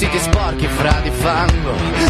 vestiti sporchi fra di fango,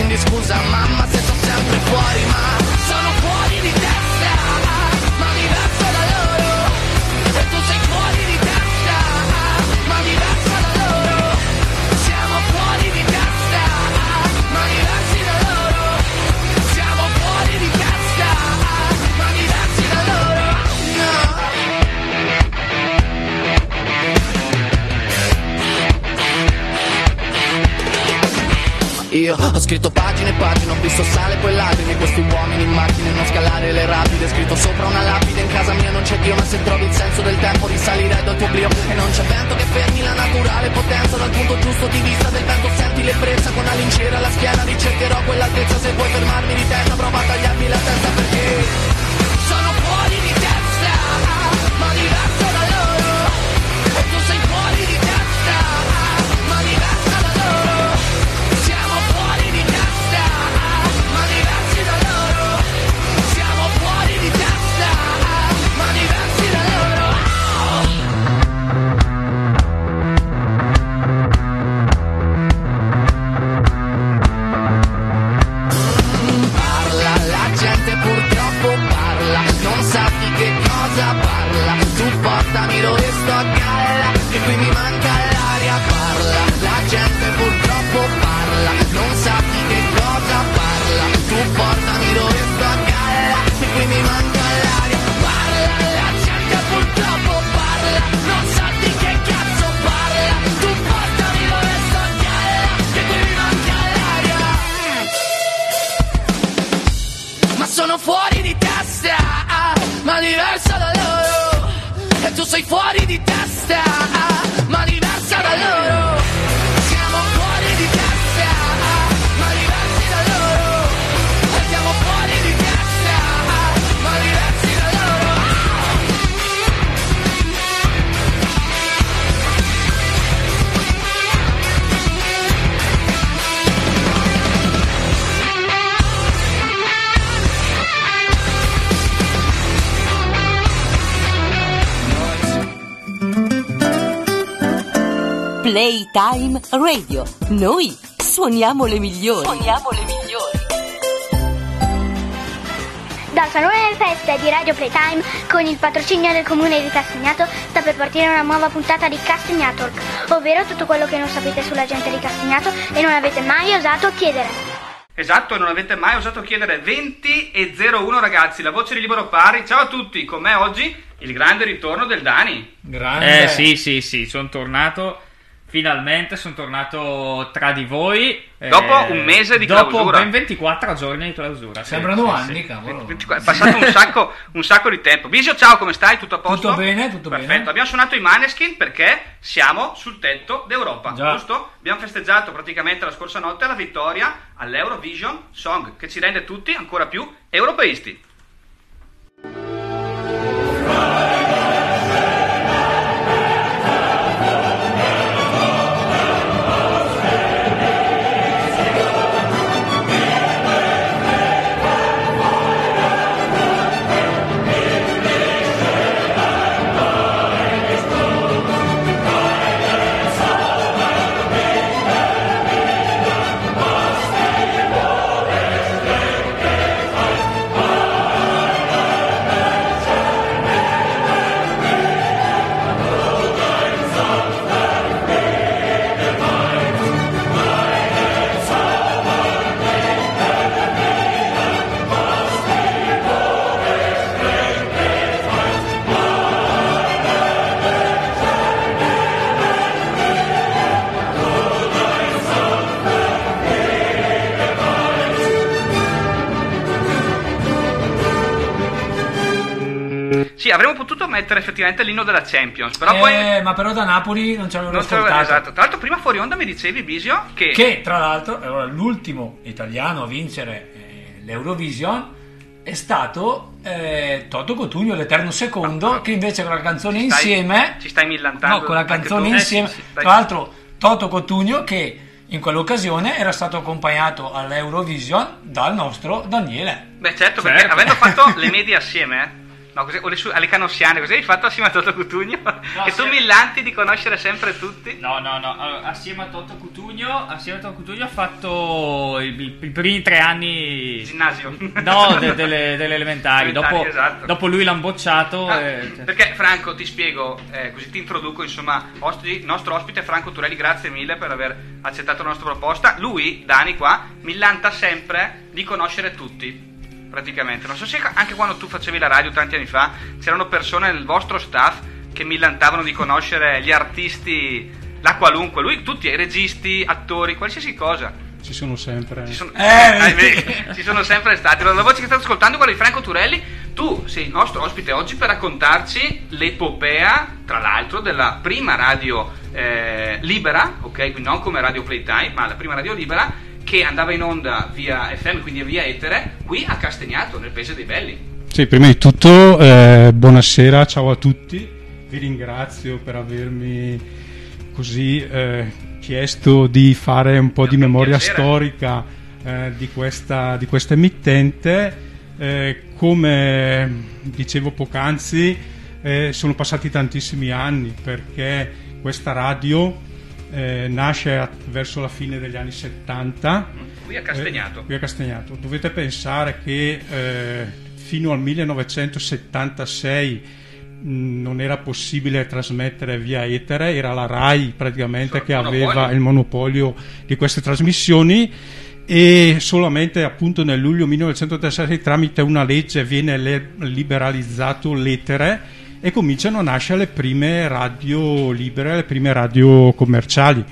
quindi scusa mamma se sto sempre fuori, ma sono fuori di testa, Io ho scritto pagine e pagine, ho visto sale poi lacrime. Questi uomini in macchine, non scalare le rapide. Scritto sopra una lapide, in casa mia non c'è Dio Ma se trovi il senso del tempo risalire dal tuo oblio. E non c'è vento che fermi la naturale potenza. Dal punto giusto di vista del vento senti l'ebbrezza. Con la lincera alla schiena ricercherò quell'altezza. Se vuoi fermarmi di testa prova a tagliarmi la testa perché Sono fuori di testa, ma diverso da sono fuori di testa, ma diversa da loro. E tu sei fuori di testa, ma diversa da loro. Playtime Radio. Noi suoniamo le migliori. Suoniamo le migliori. Dal Salone delle Feste di Radio Playtime, con il patrocinio del Comune di Castagnato, sta per partire una nuova puntata di Castagnatalk, ovvero tutto quello che non sapete sulla gente di Castagnato e non avete mai osato chiedere. Esatto, non avete mai osato chiedere 20 e 01 ragazzi, la voce di Libero Pari. Ciao a tutti, con me oggi il grande ritorno del Dani. Grande. Eh sì, sì, sì, sono tornato. Finalmente sono tornato tra di voi. eh, Dopo un mese di dopo clausura. ben 24 giorni di clausura. sì, Sembrano sì, anni, sì. cavolo. 24 È passato un sacco, un sacco di tempo. Bisio, ciao, come stai? Tutto a posto? Tutto bene, tutto Perfetto. bene. Abbiamo suonato i Maneskin perché siamo sul tetto d'Europa, Già. giusto? Abbiamo festeggiato praticamente la scorsa notte la vittoria all'Eurovision Song, che ci rende tutti ancora più europeisti. Bye. Sì, avremmo potuto mettere effettivamente l'inno della Champions, però Eh, poi Ma però da Napoli non ci avevano ascoltato. esatto. Tra l'altro prima fuori onda mi dicevi Bisio che, Che tra l'altro era l'ultimo italiano a vincere eh, l'Eurovision è stato eh, Toto Cotugno, l'Eterno Secondo, che invece con la canzone Ci stai- insieme... ci stai millantando No, con la canzone? Eh, insieme. sì, tra l'altro Toto Cotugno che in quell'occasione era stato accompagnato all'Eurovision dal nostro Daniele. Beh certo, perché Certo. avendo fatto le medie assieme, eh? No, così- o le su- alle canossiane, così hai fatto assieme a Toto Cutugno? che tu sì. millanti di conoscere sempre tutti? No, no, no. Allora, assieme a Toto Cutugno, assieme a Toto Cutugno ha fatto i, i- i primi tre anni. Ginnasio. No, de- delle, delle elementari. Elementari, Dopo, esatto. dopo lui l'hanno bocciato. Ah, e- cioè- perché Franco ti spiego, eh, così ti introduco, insomma, il nostro ospite Franco Turelli, grazie mille per aver accettato la nostra proposta. Lui, Dani qua, millanta sempre di conoscere tutti, praticamente. Non so se anche quando tu facevi la radio tanti anni fa, c'erano persone nel vostro staff che millantavano di conoscere gli artisti, la qualunque, lui, tutti, i registi, attori, qualsiasi cosa. Ci sono sempre. Ci sono, Eh, vedi, ci sono sempre stati. La voce che state ascoltando è quella di Franco Turelli. Tu sei il nostro ospite oggi per raccontarci l'epopea, tra l'altro, della prima radio eh, libera, ok? Quindi non come Radio Playtime, ma la prima radio libera che andava in onda via FM, quindi via etere, qui a Castagnato, nel Paese dei Belli. Sì, prima di tutto, eh, buonasera, ciao a tutti. Vi ringrazio per avermi così eh, chiesto di fare un po' È di un memoria piacere. storica eh, di, questa, di questa emittente. Eh, come dicevo poc'anzi, eh, sono passati tantissimi anni perché questa radio eh, nasce a- verso la fine degli anni 70 Qui a Castagnato. eh, qui a Castagnato. Dovete pensare che eh, fino al 1976 mh, non era possibile trasmettere via etere, era la RAI praticamente Sì, che aveva il monopolio di queste trasmissioni e solamente appunto nel luglio 1986 tramite una legge viene le- liberalizzato l'etere e cominciano a nascere le prime radio libere, le prime radio commerciali.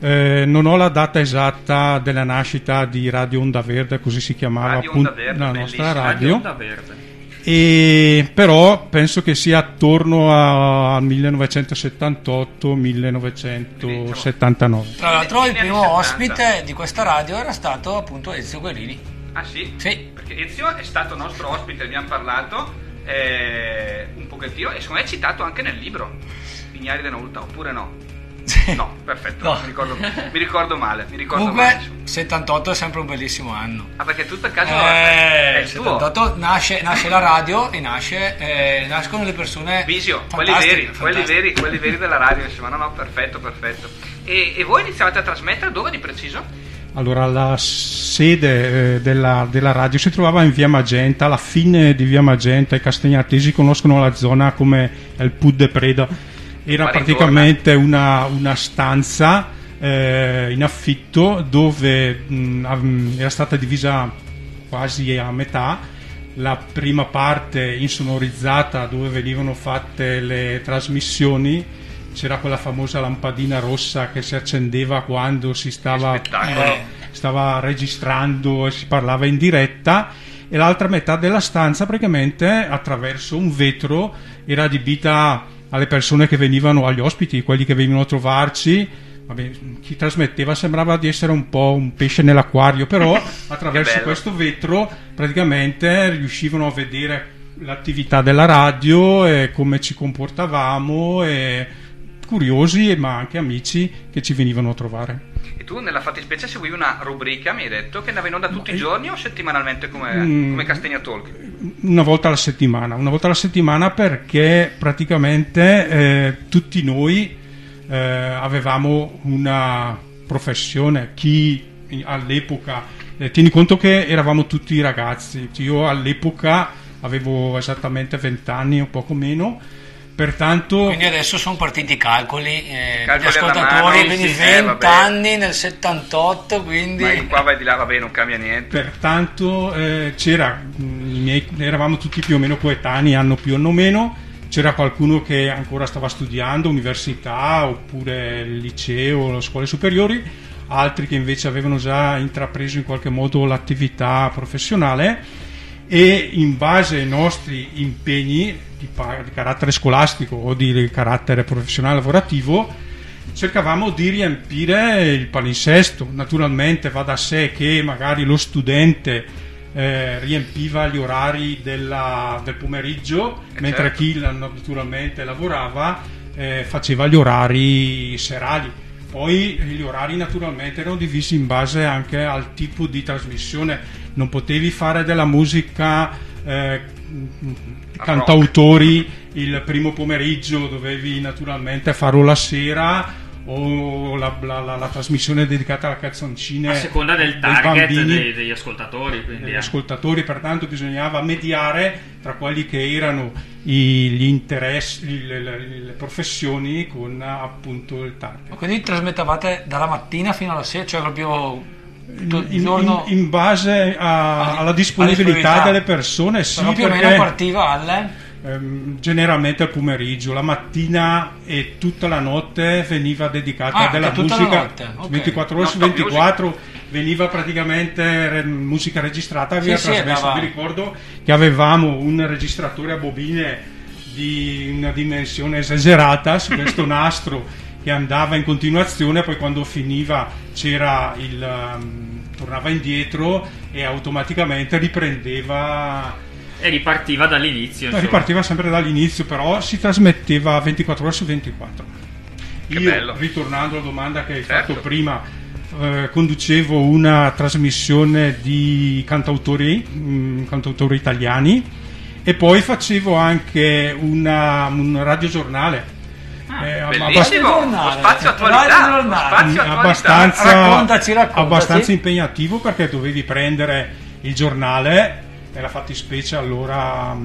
Eh, non ho la data esatta della nascita di Radio Onda Verde, così si chiamava Radio appunto Onda Verde, la nostra Radio radio, Onda Verde. e, però penso che sia attorno a- al 1978-1979. Tra l'altro il primo 70. ospite di questa radio era stato appunto Ezio Guerini. Ah sì? Sì. Perché Ezio è stato nostro ospite, abbiamo parlato eh, un pochettino e secondo me è citato anche nel libro Ignari de Nolta, oppure no? No, perfetto, No. Mi, ricordo, mi ricordo male, mi ricordo male. Comunque insomma. 78 è sempre un bellissimo anno. Ah, perché tu per caso è Eh, il tuo 78 nasce, nasce la radio e nasce, eh, nascono le persone Visio, quelli veri, quelli veri, quelli veri della radio, insomma, no, no, perfetto, perfetto. E, e voi iniziavate a trasmettere dove di preciso? Allora, la sede eh, della, della radio si trovava in via Magenta, alla fine di via Magenta, i castagnatesi conoscono la zona come il Pud de Preda. Era praticamente una, una stanza eh, in affitto dove mh, av- era stata divisa quasi a metà. La prima parte insonorizzata dove venivano fatte le trasmissioni c'era quella famosa lampadina rossa che si accendeva quando si stava eh, stava registrando e si parlava in diretta e l'altra metà della stanza praticamente attraverso un vetro era adibita alle persone che venivano agli ospiti, quelli che venivano a trovarci. Vabbè, chi trasmetteva sembrava di essere un po' un pesce nell'acquario, però attraverso questo vetro praticamente riuscivano a vedere l'attività della radio e come ci comportavamo e curiosi ma anche amici che ci venivano a trovare. E tu nella fattispecie seguivi una rubrica, mi hai detto, che andava in onda tutti i Eh, giorni o settimanalmente come, Mm. come Castegna Talk? una volta alla settimana, una volta alla settimana perché praticamente eh, tutti noi eh, avevamo una professione, chi all'epoca, eh, tieni conto che eravamo tutti ragazzi, io all'epoca avevo esattamente 20 anni o poco meno, pertanto Quindi adesso sono partiti i calcoli, eh, gli Calcoli alla ascoltatori, mano, quindi sì, eh, 20 vabbè. anni nel 78, quindi... Vai di qua, vai di là, vabbè, non cambia niente. Pertanto eh, c'era, i miei- eravamo tutti più o meno coetanei, anno più anno meno, c'era qualcuno che ancora stava studiando, università oppure liceo, le scuole superiori, altri che invece avevano già intrapreso in qualche modo l'attività professionale e in base ai nostri impegni di, di carattere scolastico o di carattere professionale lavorativo cercavamo di riempire il palinsesto. Naturalmente va da sé che magari lo studente eh, riempiva gli orari della- del pomeriggio, Eh, mentre certo. chi naturalmente lavorava eh, faceva gli orari serali. Poi gli orari naturalmente erano divisi in base anche al tipo di trasmissione, non potevi fare della musica eh, cantautori il primo pomeriggio, dovevi naturalmente farlo la sera o la, la- la- la trasmissione dedicata alle canzoncine A seconda del dei target bambini, dei- degli ascoltatori. Quindi, degli eh. ascoltatori, pertanto bisognava mediare tra quelli che erano i- gli interessi, le, le- le professioni con appunto il target. Quindi trasmettevate dalla mattina fino alla sera, cioè proprio In, in- base a- Alla- alla disponibilità delle persone, sì, però più o meno partiva alle. ehm, generalmente al pomeriggio, la mattina e tutta la notte veniva dedicata Ah, della musica notte, ok. 24 ore su Non stop 24 veniva praticamente re- musica registrata via sì, trasmessa. andava- Mi ricordo che avevamo un registratore a bobine di una dimensione esagerata su questo nastro che andava in continuazione, poi quando finiva c'era il ehm, tornava indietro e automaticamente riprendeva E ripartiva dall'inizio. No, ripartiva sempre dall'inizio, però si trasmetteva 24 ore su 24. Che Io, bello. ritornando alla domanda che hai Certo. fatto prima, eh, conducevo una trasmissione di cantautori, mm, cantautori italiani e poi facevo anche una- un radiogiornale. Eh, ma Bellissimo, giornale. spazio attualità, spazio attualità. abbastanza, Raccontaci, raccontaci. abbastanza impegnativo perché dovevi prendere il giornale, nella fattispecie allora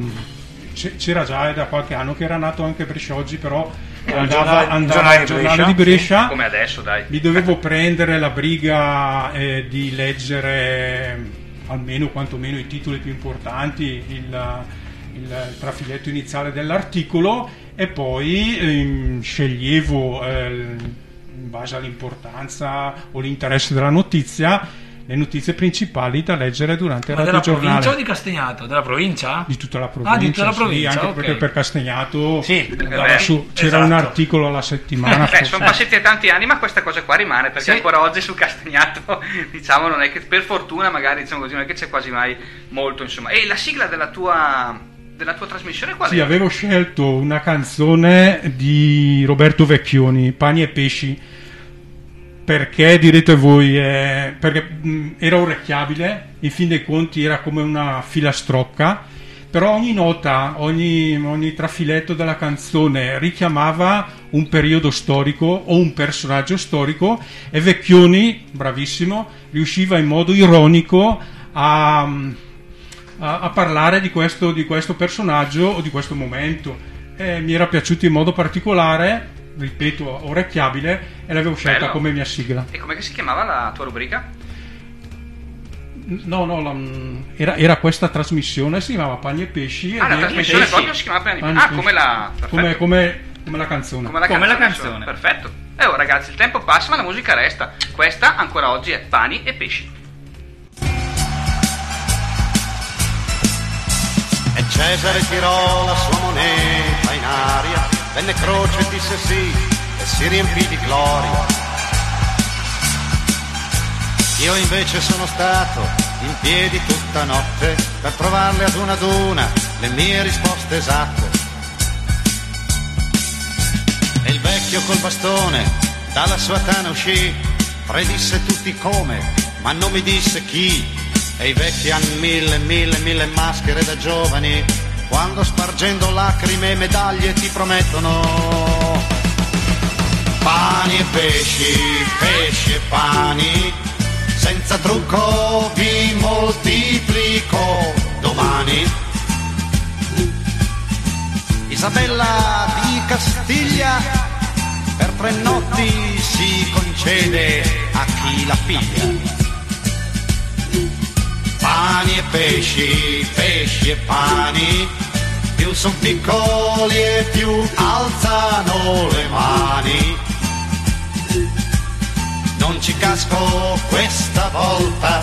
c- c'era già da qualche anno che era nato anche Brescioggi, però andava, giornale- andava giornale al di giornale Brescia, di Brescia. Come adesso, dai. Mi dovevo prendere la briga eh, di leggere eh, almeno quantomeno i titoli più importanti, il, il- il trafiletto iniziale dell'articolo e poi ehm, sceglievo eh, in base all'importanza o l'interesse della notizia le notizie principali da leggere durante il Ma della provincia o di Castagnato? Della provincia? Di tutta la provincia, Ah, di tutta la sì, provincia, anche ok. perché per Castagnato Sì, beh, su- c'era esatto. un articolo alla settimana. Beh, sono passati tanti anni, ma questa cosa qua rimane perché Sì. ancora oggi su Castagnato, diciamo, non è che per fortuna, magari diciamo così, non è che c'è quasi mai molto, insomma. E la sigla della tua, della tua trasmissione qual? Sì, avevo scelto una canzone di Roberto Vecchioni, Pani e Pesci, perché direte voi, eh, perché mh, era orecchiabile, in fin dei conti era come una filastrocca, però ogni nota, ogni, ogni trafiletto della canzone richiamava un periodo storico o un personaggio storico e Vecchioni, bravissimo, riusciva in modo ironico a a, a parlare di questo, di questo personaggio o di questo momento. E mi era piaciuto in modo particolare, ripeto, orecchiabile, e l'avevo scelta Bello. come mia sigla. E com'è che si chiamava la tua rubrica? No, no, la- era, era questa trasmissione, si chiamava Pani e Pesci. Ah, la trasmissione Pesci. proprio si chiamava Pani e Pani Ah, Pesci. come la-. Come, come- come la canzone. Come la Come la canzone. canzone. Perfetto. E oh, ragazzi, il tempo passa, ma la musica resta. Questa ancora oggi è Pani e Pesci. E Cesare tirò la sua moneta in aria, venne croce e disse sì, e si riempì di gloria. Io invece sono stato in piedi tutta notte per trovarle ad una ad una le mie risposte esatte. E il vecchio col bastone dalla sua tana uscì, predisse tutti come, ma non mi disse chi. E i vecchi hanno mille, mille, mille maschere da giovani, quando spargendo lacrime e medaglie ti promettono pani e pesci, pesci e pani, senza trucco vi moltiplico domani. Isabella di Castiglia per tre notti si concede a chi la piglia. Pani e pesci, pesci e pani, più son piccoli e più alzano le mani. Non ci casco questa volta,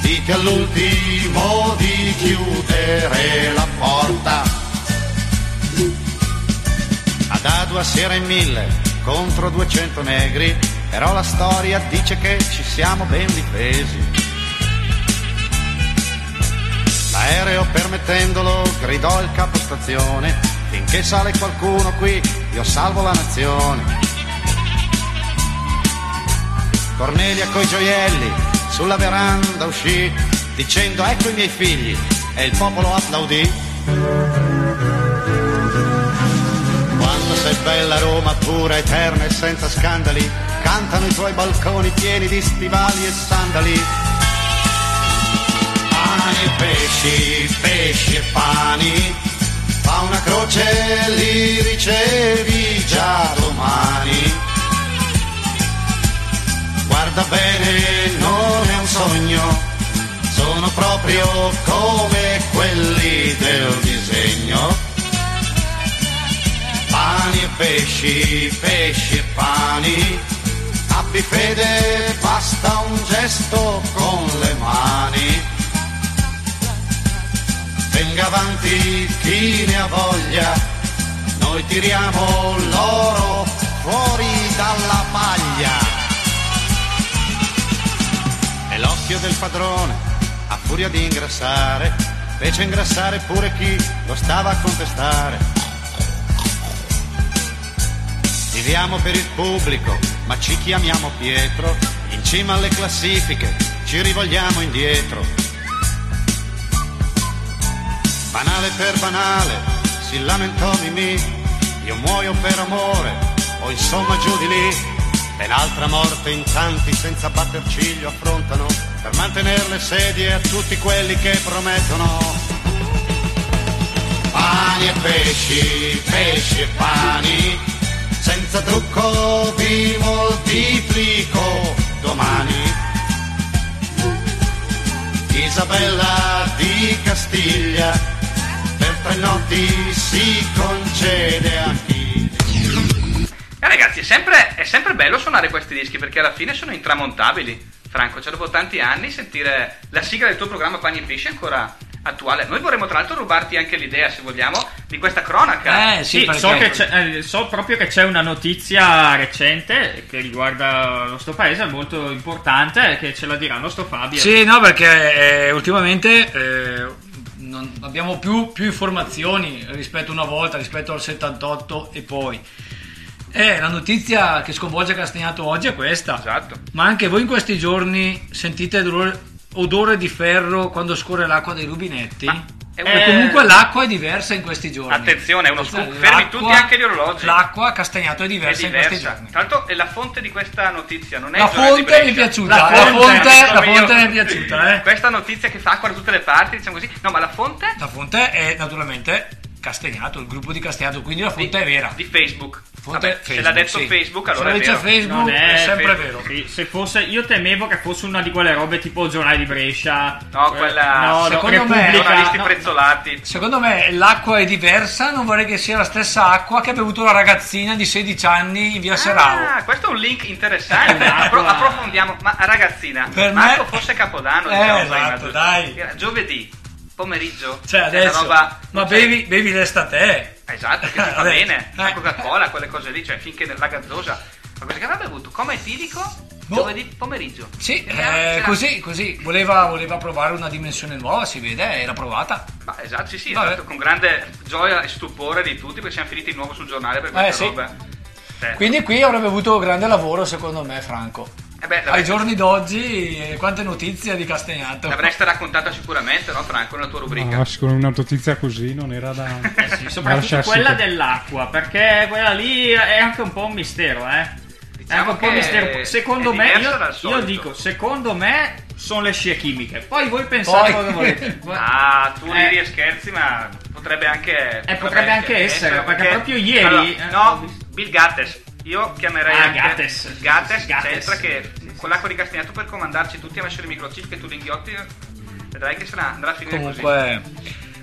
dite all'ultimo di chiudere la porta. Ad Adua si era in mille contro 200 negri, però la storia dice che ci siamo ben difesi. L'aereo permettendolo gridò il capostazione, finché sale qualcuno qui io salvo la nazione. Cornelia coi gioielli sulla veranda uscì dicendo ecco i miei figli e il popolo applaudì. Quando sei bella Roma pura, eterna e senza scandali, cantano i tuoi balconi pieni di stivali e sandali. Pani e pesci, pesci e pani, fa una croce li ricevi già domani. Guarda bene, non è un sogno, sono proprio come quelli del disegno. Pani e pesci, pesci e pani, abbi fede, basta un gesto con le mani. Venga avanti chi ne ha voglia, noi tiriamo l'oro fuori dalla paglia. E l'occhio del padrone, a furia di ingrassare, fece ingrassare pure chi lo stava a contestare. Viviamo per il pubblico, ma ci chiamiamo Pietro, in cima alle classifiche ci rivolgiamo indietro. Banale per banale, si lamentò Mimì, io muoio per amore, o insomma giù di lì. Ben altra morte in tanti senza batter ciglio affrontano, per mantenere le sedie a tutti quelli che promettono. Pani e pesci, pesci e pani, senza trucco vi moltiplico domani. Isabella di Castiglia, tre notti si concede a chi. Eh, ragazzi, è sempre, è sempre bello suonare questi dischi perché alla fine sono intramontabili. Franco, cioè dopo tanti anni sentire la sigla del tuo programma Pani e Pesci è ancora attuale. Noi vorremmo tra l'altro rubarti anche l'idea, se vogliamo, di questa cronaca. Eh, Sì, sì, so, che c'è- eh, so proprio che c'è una notizia recente che riguarda il nostro paese, molto importante, che ce la dirà il nostro Fabio. Sì, no, perché eh, ultimamente eh, non abbiamo più, più informazioni rispetto a una volta, rispetto al 78 e poi. Eh, la notizia che sconvolge Castagnato oggi è questa. Esatto. Ma anche voi in questi giorni sentite dolore- odore di ferro quando scorre l'acqua dei rubinetti? Ma Perché comunque l'acqua è diversa in questi giorni. Attenzione, è uno scoop. L'acqua- Fermi tutti anche gli orologi. L'acqua a Castagnato è È diversa, in questi diversa. giorni. L'altro è la fonte di questa notizia, non è La di fonte mi è piaciuta, La la fonte, fonte, la fonte mi è piaciuta, eh. Questa notizia che fa acqua da tutte le parti, diciamo così. No, ma la fonte La fonte è naturalmente Castagnato, il gruppo di Castagnato, quindi la di, fonte è vera. di Facebook. Vabbè, se Facebook, l'ha detto sì. Facebook, Se allora lo è dice vero. Facebook Non è, è sempre Facebook. vero. Sì, se fosse, io temevo che fosse una di quelle robe tipo giornale di Brescia. No, Eh, quella- no, no, secondo me- Giornalisti no. prezzolati. Secondo me l'acqua è diversa, non vorrei che sia la stessa acqua che ha bevuto la ragazzina di 16 anni in via Serrao. Ah, questo è un link interessante. Appro- approfondiamo. Ma ragazzina, Per manco me- fosse Capodanno, Eh, diciamo esatto, dai. Giovedì, pomeriggio. Cioè È adesso, roba- ma cioè, bevi, bevi l'estate. Esatto, che ti fa Adesso, bene. La eh. Coca-Cola, quelle cose lì, cioè finché la gazzosa. Ma cosa che aveva bevuto? Come etilico? Boh. Giovedì pomeriggio. Sì, era- eh, così, così. Voleva, voleva provare una dimensione nuova, si vede, era provata. Ma esatto, sì, sì, esatto, con grande gioia e stupore di tutti perché siamo finiti di nuovo sul giornale per queste Eh, sì. robe. Cioè, Quindi qui avrebbe avuto grande lavoro secondo me Franco. Eh beh, Ai giorni d'oggi eh, quante notizie di Castagnato. l'avreste raccontata sicuramente, no Franco, nella tua rubrica. No, secondo me una notizia così non era da, Eh sì, soprattutto quella per- dell'acqua, perché quella lì è anche un po' un mistero, eh. È Diciamo anche un po' un mistero. Secondo è me, io, io dico, secondo me sono le scie chimiche. Poi voi pensate Poi- cosa volete. Ah, tu Eh. ridi e scherzi, ma potrebbe anche. Eh, potrebbe anche essere, perché proprio ieri, Allora, eh, no, Bill Gattes. Io chiamerei Ah, anche Gattes. Gattes, Gattes. c'entra che con l'acqua di Castagnato per comandarci tutti ha messo il microchip che tu li inghiotti. Vedrai che sarà, andrà a finire così. Comunque,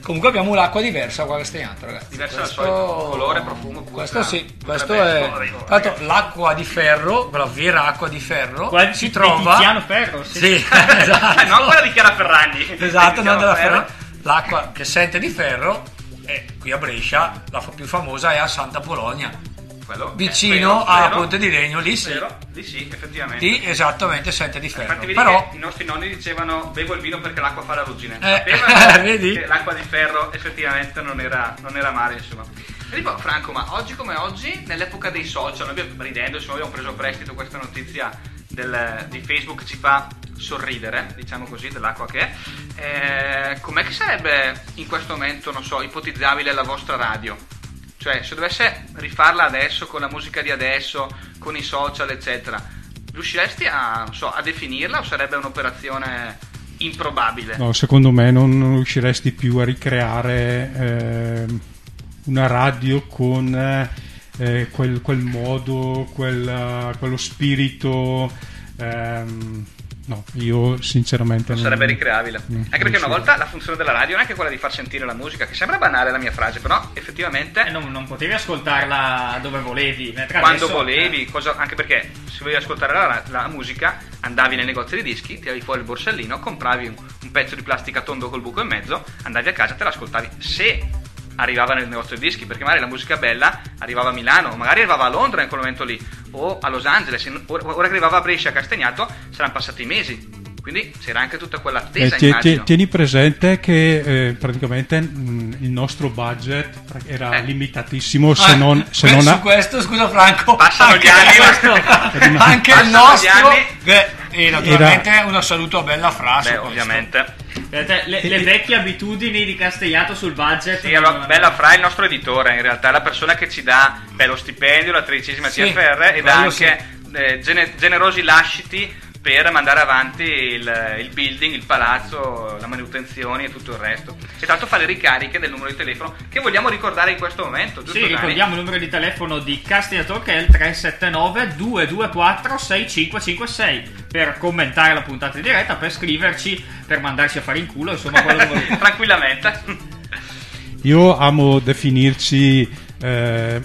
Comunque abbiamo l'acqua diversa qua a Castagnato, ragazzi. Diversa dal solito colore, profumo, pure Questo sì, questo è. Tra l'altro l'acqua di ferro, quella vera acqua di ferro, Qua si di trova. Tiziano Ferro, sì. Sì, esatto. non quella di Chiara Ferragni. Esatto, non della Ferro. ferro. L'acqua che sente di ferro, e qui a Brescia la più famosa è a Santa Polonia, Quello, vicino vero, a vero, Ponte di Legno, lì sì. Vero, lì sì, effettivamente. Lì esattamente sente di ferro. Infatti Però i nostri nonni dicevano bevo il vino perché l'acqua fa la ruggine. Eh, Sapevano vedi? che l'acqua di ferro effettivamente non era, non era male, insomma. E dico, Franco, ma oggi come oggi, nell'epoca dei social, noi abbiamo, ridendo, insomma, abbiamo preso a prestito questa notizia del- di Facebook, ci fa sorridere, diciamo così, dell'acqua che è. Eh, com'è che sarebbe in questo momento, non so, ipotizzabile la vostra radio? Cioè, se dovesse rifarla adesso, con la musica di adesso, con i social, eccetera, riusciresti a, so, a definirla o sarebbe un'operazione improbabile? No, secondo me non riusciresti più a ricreare ehm, una radio con eh, quel, quel modo, quel, eh, quello spirito. ehm, no, io sinceramente Non non sarebbe ricreabile. Mm, Anche perché una volta la funzione della radio non è che quella di far sentire la musica, che sembra banale la mia frase, però effettivamente E non, non potevi ascoltarla dove volevi. quando adesso- volevi, cosa- anche perché se volevi ascoltare la, la musica, andavi nei negozi di dischi, tiravi fuori il borsellino, compravi un, un pezzo di plastica tondo col buco in mezzo, andavi a casa e te l'ascoltavi. Se arrivava nel negozio di dischi, perché magari la musica bella arrivava a Milano, magari arrivava a Londra in quel momento lì, o a Los Angeles, ora che arrivava a Brescia, a Castagnato, saranno passati mesi. Quindi c'era anche tutta quella Eh, attesa, ti- ti- immagino. tieni presente che eh, praticamente mh, il nostro budget era Eh. limitatissimo se Eh, non, se que- non su a- questo, scusa Franco, Passano anche gli anni, questo- anche il nostro, beh, e naturalmente una saluto a Bella Fra. su Beh, ovviamente. Le, le vecchie abitudini di Castellato sul budget. Sì, allora, Bella Fra è il nostro editore, in realtà è la persona che ci dà beh, lo stipendio, la tredicesima Sì, TFR ed anche eh, gene- generosi lasciti per mandare avanti il, il building, il palazzo, la manutenzione e tutto il resto. E tra l'altro fa le ricariche del numero di telefono che vogliamo ricordare in questo momento, giusto? Sì, Dani? ricordiamo il numero di telefono di Castagnato che è il 379 224 6556 per commentare la puntata in diretta, per scriverci, per mandarci a fare in culo, insomma quello che. Tranquillamente. Io amo definirci eh,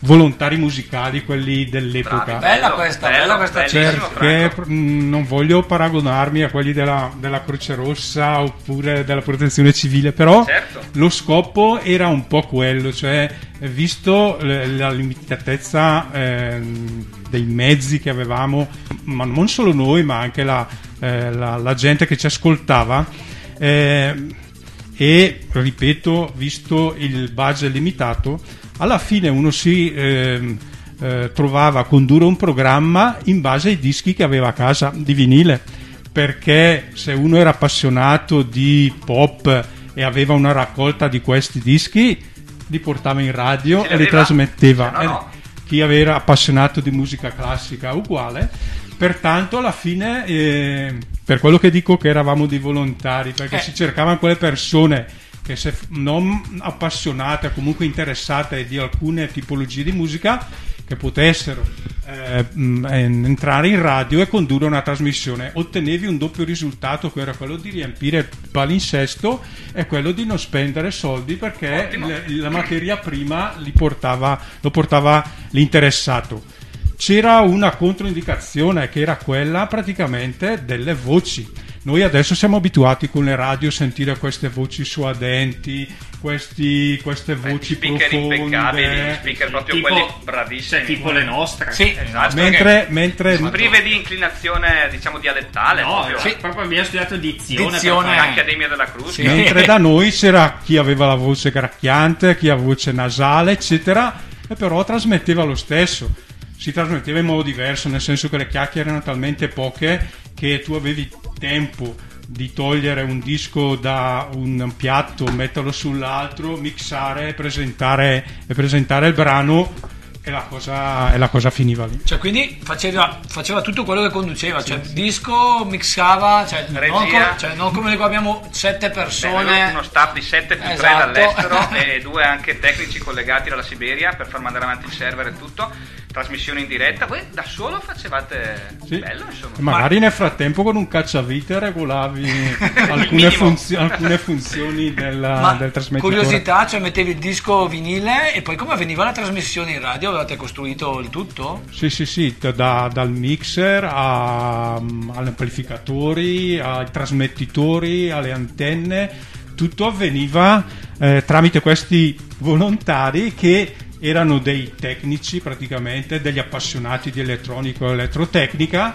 volontari musicali, quelli dell'epoca. Bravi, Bella questa, bella questa Certo, Franco. mh, non voglio paragonarmi a quelli della, della Croce Rossa oppure della Protezione Civile, però Certo. lo scopo era un po' quello, cioè eh, visto la limitatezza ehm, dei mezzi che avevamo, ma non solo noi, ma anche la, eh, la- la gente che ci ascoltava. ehm, e ripeto, visto il budget limitato, alla fine uno si ehm, eh, trovava a condurre un programma in base ai dischi che aveva a casa di vinile. Perché se uno era appassionato di pop e aveva una raccolta di questi dischi, li portava in radio e li trasmetteva. Se no, no. Eh, Chi era appassionato di musica classica, uguale. Pertanto, alla fine, eh, per quello che dico che eravamo dei volontari, perché Eh. si cercavano quelle persone che se non appassionate, comunque interessate di alcune tipologie di musica, che potessero eh, en- entrare in radio e condurre una trasmissione. Ottenevi un doppio risultato, che era quello di riempire il palinsesto e quello di non spendere soldi perché le- la materia prima portava, lo portava l'interessato. C'era una controindicazione che era quella praticamente delle voci. Noi adesso siamo abituati con le radio a sentire queste voci suadenti, questi- queste voci speaker profonde. impeccabili, speaker proprio Tipo- quelli bravissimi. Cioè, tipo le nostre. Sì, Esatto. Mentre, mentre prive di inclinazione, diciamo, dialettale. No, proprio. sì, proprio abbiamo studiato dizione. Dizione. per fare- Accademia della Cruz. Sì. mentre da noi c'era chi aveva la voce gracchiante, chi aveva voce nasale, eccetera, e però trasmetteva lo stesso. Si trasmetteva in modo diverso, nel senso che le chiacchiere erano talmente poche che tu avevi tempo di togliere un disco da un piatto, metterlo sull'altro, mixare e presentare, e presentare il brano e la cosa, e la cosa finiva lì. Cioè, quindi faceva, faceva tutto quello che conduceva, cioè disco, mixava, cioè, non, come, cioè, non come noi qua abbiamo sette Beh, persone. noi uno staff di 7 più 3 Esatto. dall'estero e due anche tecnici collegati dalla Siberia per far mandare avanti il server e tutto. Trasmissioni in diretta. Voi da solo facevate Sì. bello, insomma. Magari nel frattempo con un cacciavite regolavi alcune, funzio- alcune funzioni della- Ma del trasmettitore. curiosità, cioè mettevi il disco vinile e poi come avveniva la trasmissione in radio? Avevate costruito il tutto? Sì, sì, sì, da- dal mixer a- agli amplificatori, ai trasmettitori, alle antenne, tutto avveniva eh, tramite questi volontari che erano dei tecnici praticamente, degli appassionati di elettronica e elettrotecnica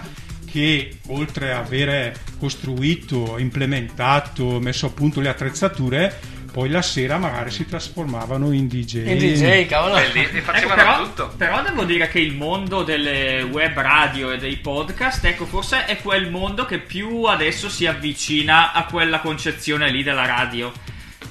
che oltre a avere costruito, implementato, messo a punto le attrezzature, poi la sera magari si trasformavano in DJ. Il DJ, cavolo. Belli- e Ecco, facevano però, tutto. però devo dire che il mondo delle web radio e dei podcast, ecco, forse è quel mondo che più adesso si avvicina a quella concezione lì della radio.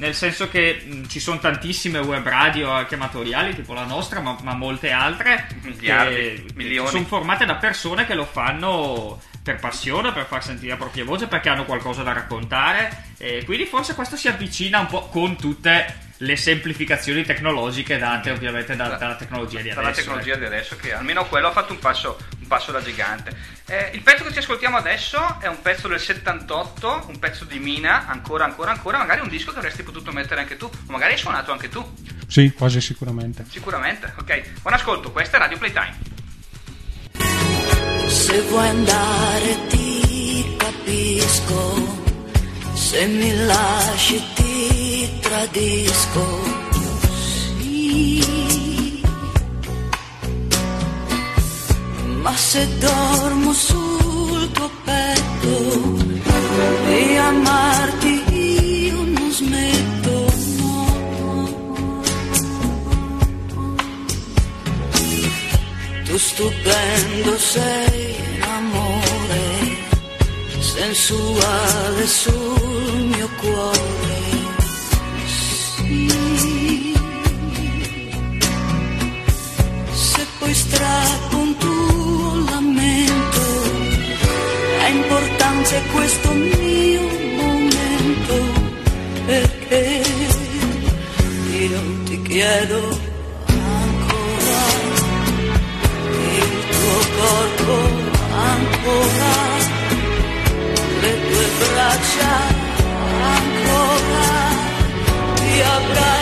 Nel senso che mh, ci sono tantissime web radio amatoriali, tipo la nostra, ma, ma molte altre, Miliardi, che milioni. sono formate da persone che lo fanno per passione, per far sentire la propria voce, perché hanno qualcosa da raccontare. E quindi forse questo si avvicina un po' con tutte le semplificazioni tecnologiche date ovviamente da- dalla tecnologia di adesso. dalla tecnologia ecco. di adesso che almeno quello ha fatto un passo, un passo da gigante Eh, il pezzo che ci ascoltiamo adesso è un pezzo del 78 un pezzo di Mina ancora ancora ancora magari un disco che avresti potuto mettere anche tu o magari hai suonato anche tu Sì, quasi sicuramente. sicuramente ok buon ascolto questa è Radio Playtime Se vuoi andare ti capisco, se mi lasci ti tradisco. Sì. Ma se dormo sul tuo petto di amarti io non smetto, no. Tu stupendo sei amore, sensuale sul mio cuore. Strappo un tuo lamento, ha importanza questo mio momento, perché io ti chiedo ancora il tuo corpo ancora, le tue braccia ancora, di abbracciarmi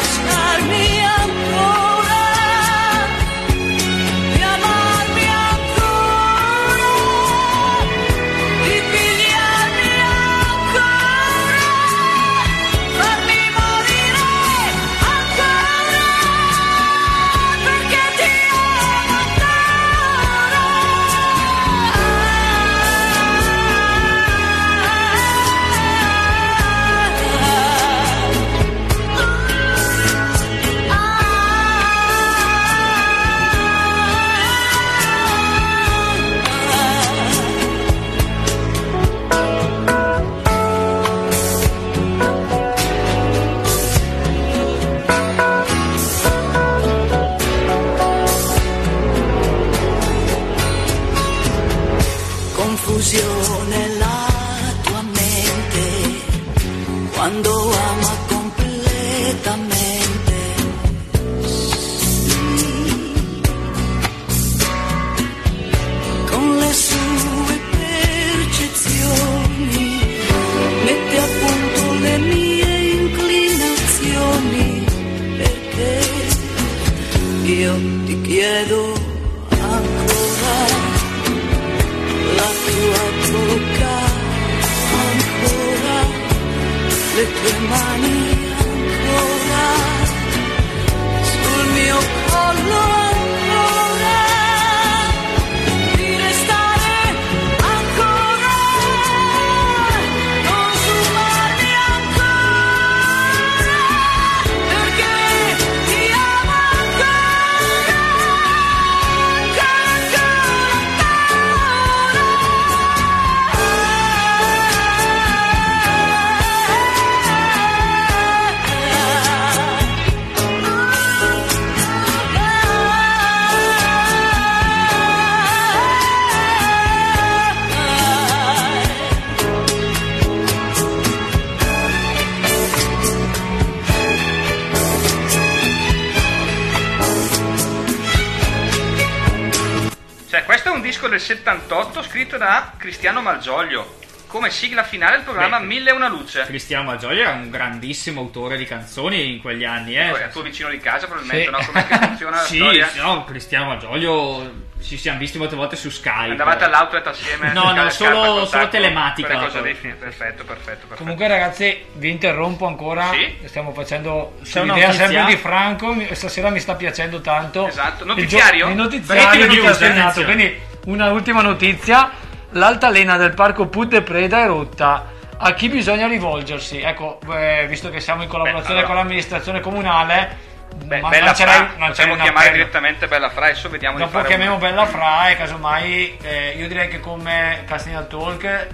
78 scritto da Cristiano Malgioglio. Come sigla finale del programma Beh, Mille e una luce. Cristiano Malgioglio era un grandissimo autore di canzoni in quegli anni, eh. Poi è tuo vicino di casa probabilmente, Sì. no? Come funziona la sì, storia? sì, no, Cristiano Malgioglio ci siamo visti molte volte su Skype. Andavate all'outlet assieme? No, no, solo- solo telematica. lì, sì, perfetto, perfetto, perfetto. Comunque ragazzi, vi interrompo ancora. Sì? Stiamo facendo C'è notizia? sempre di Franco. Stasera mi sta piacendo tanto. Esatto. Il Notiziario? gio- Il notiziario di attenzione. Quindi una ultima notizia. L'altalena del parco Put de Preda è rotta. A chi bisogna rivolgersi? Ecco, eh, visto che siamo in collaborazione allora- con l'amministrazione comunale, Beh, ma Bella Fra, lancerei possiamo chiamare appello. direttamente Bella Fra, adesso vediamo di Dopo fare chiamiamo un... Bella Fra e casomai eh, io direi che come Castagna Talk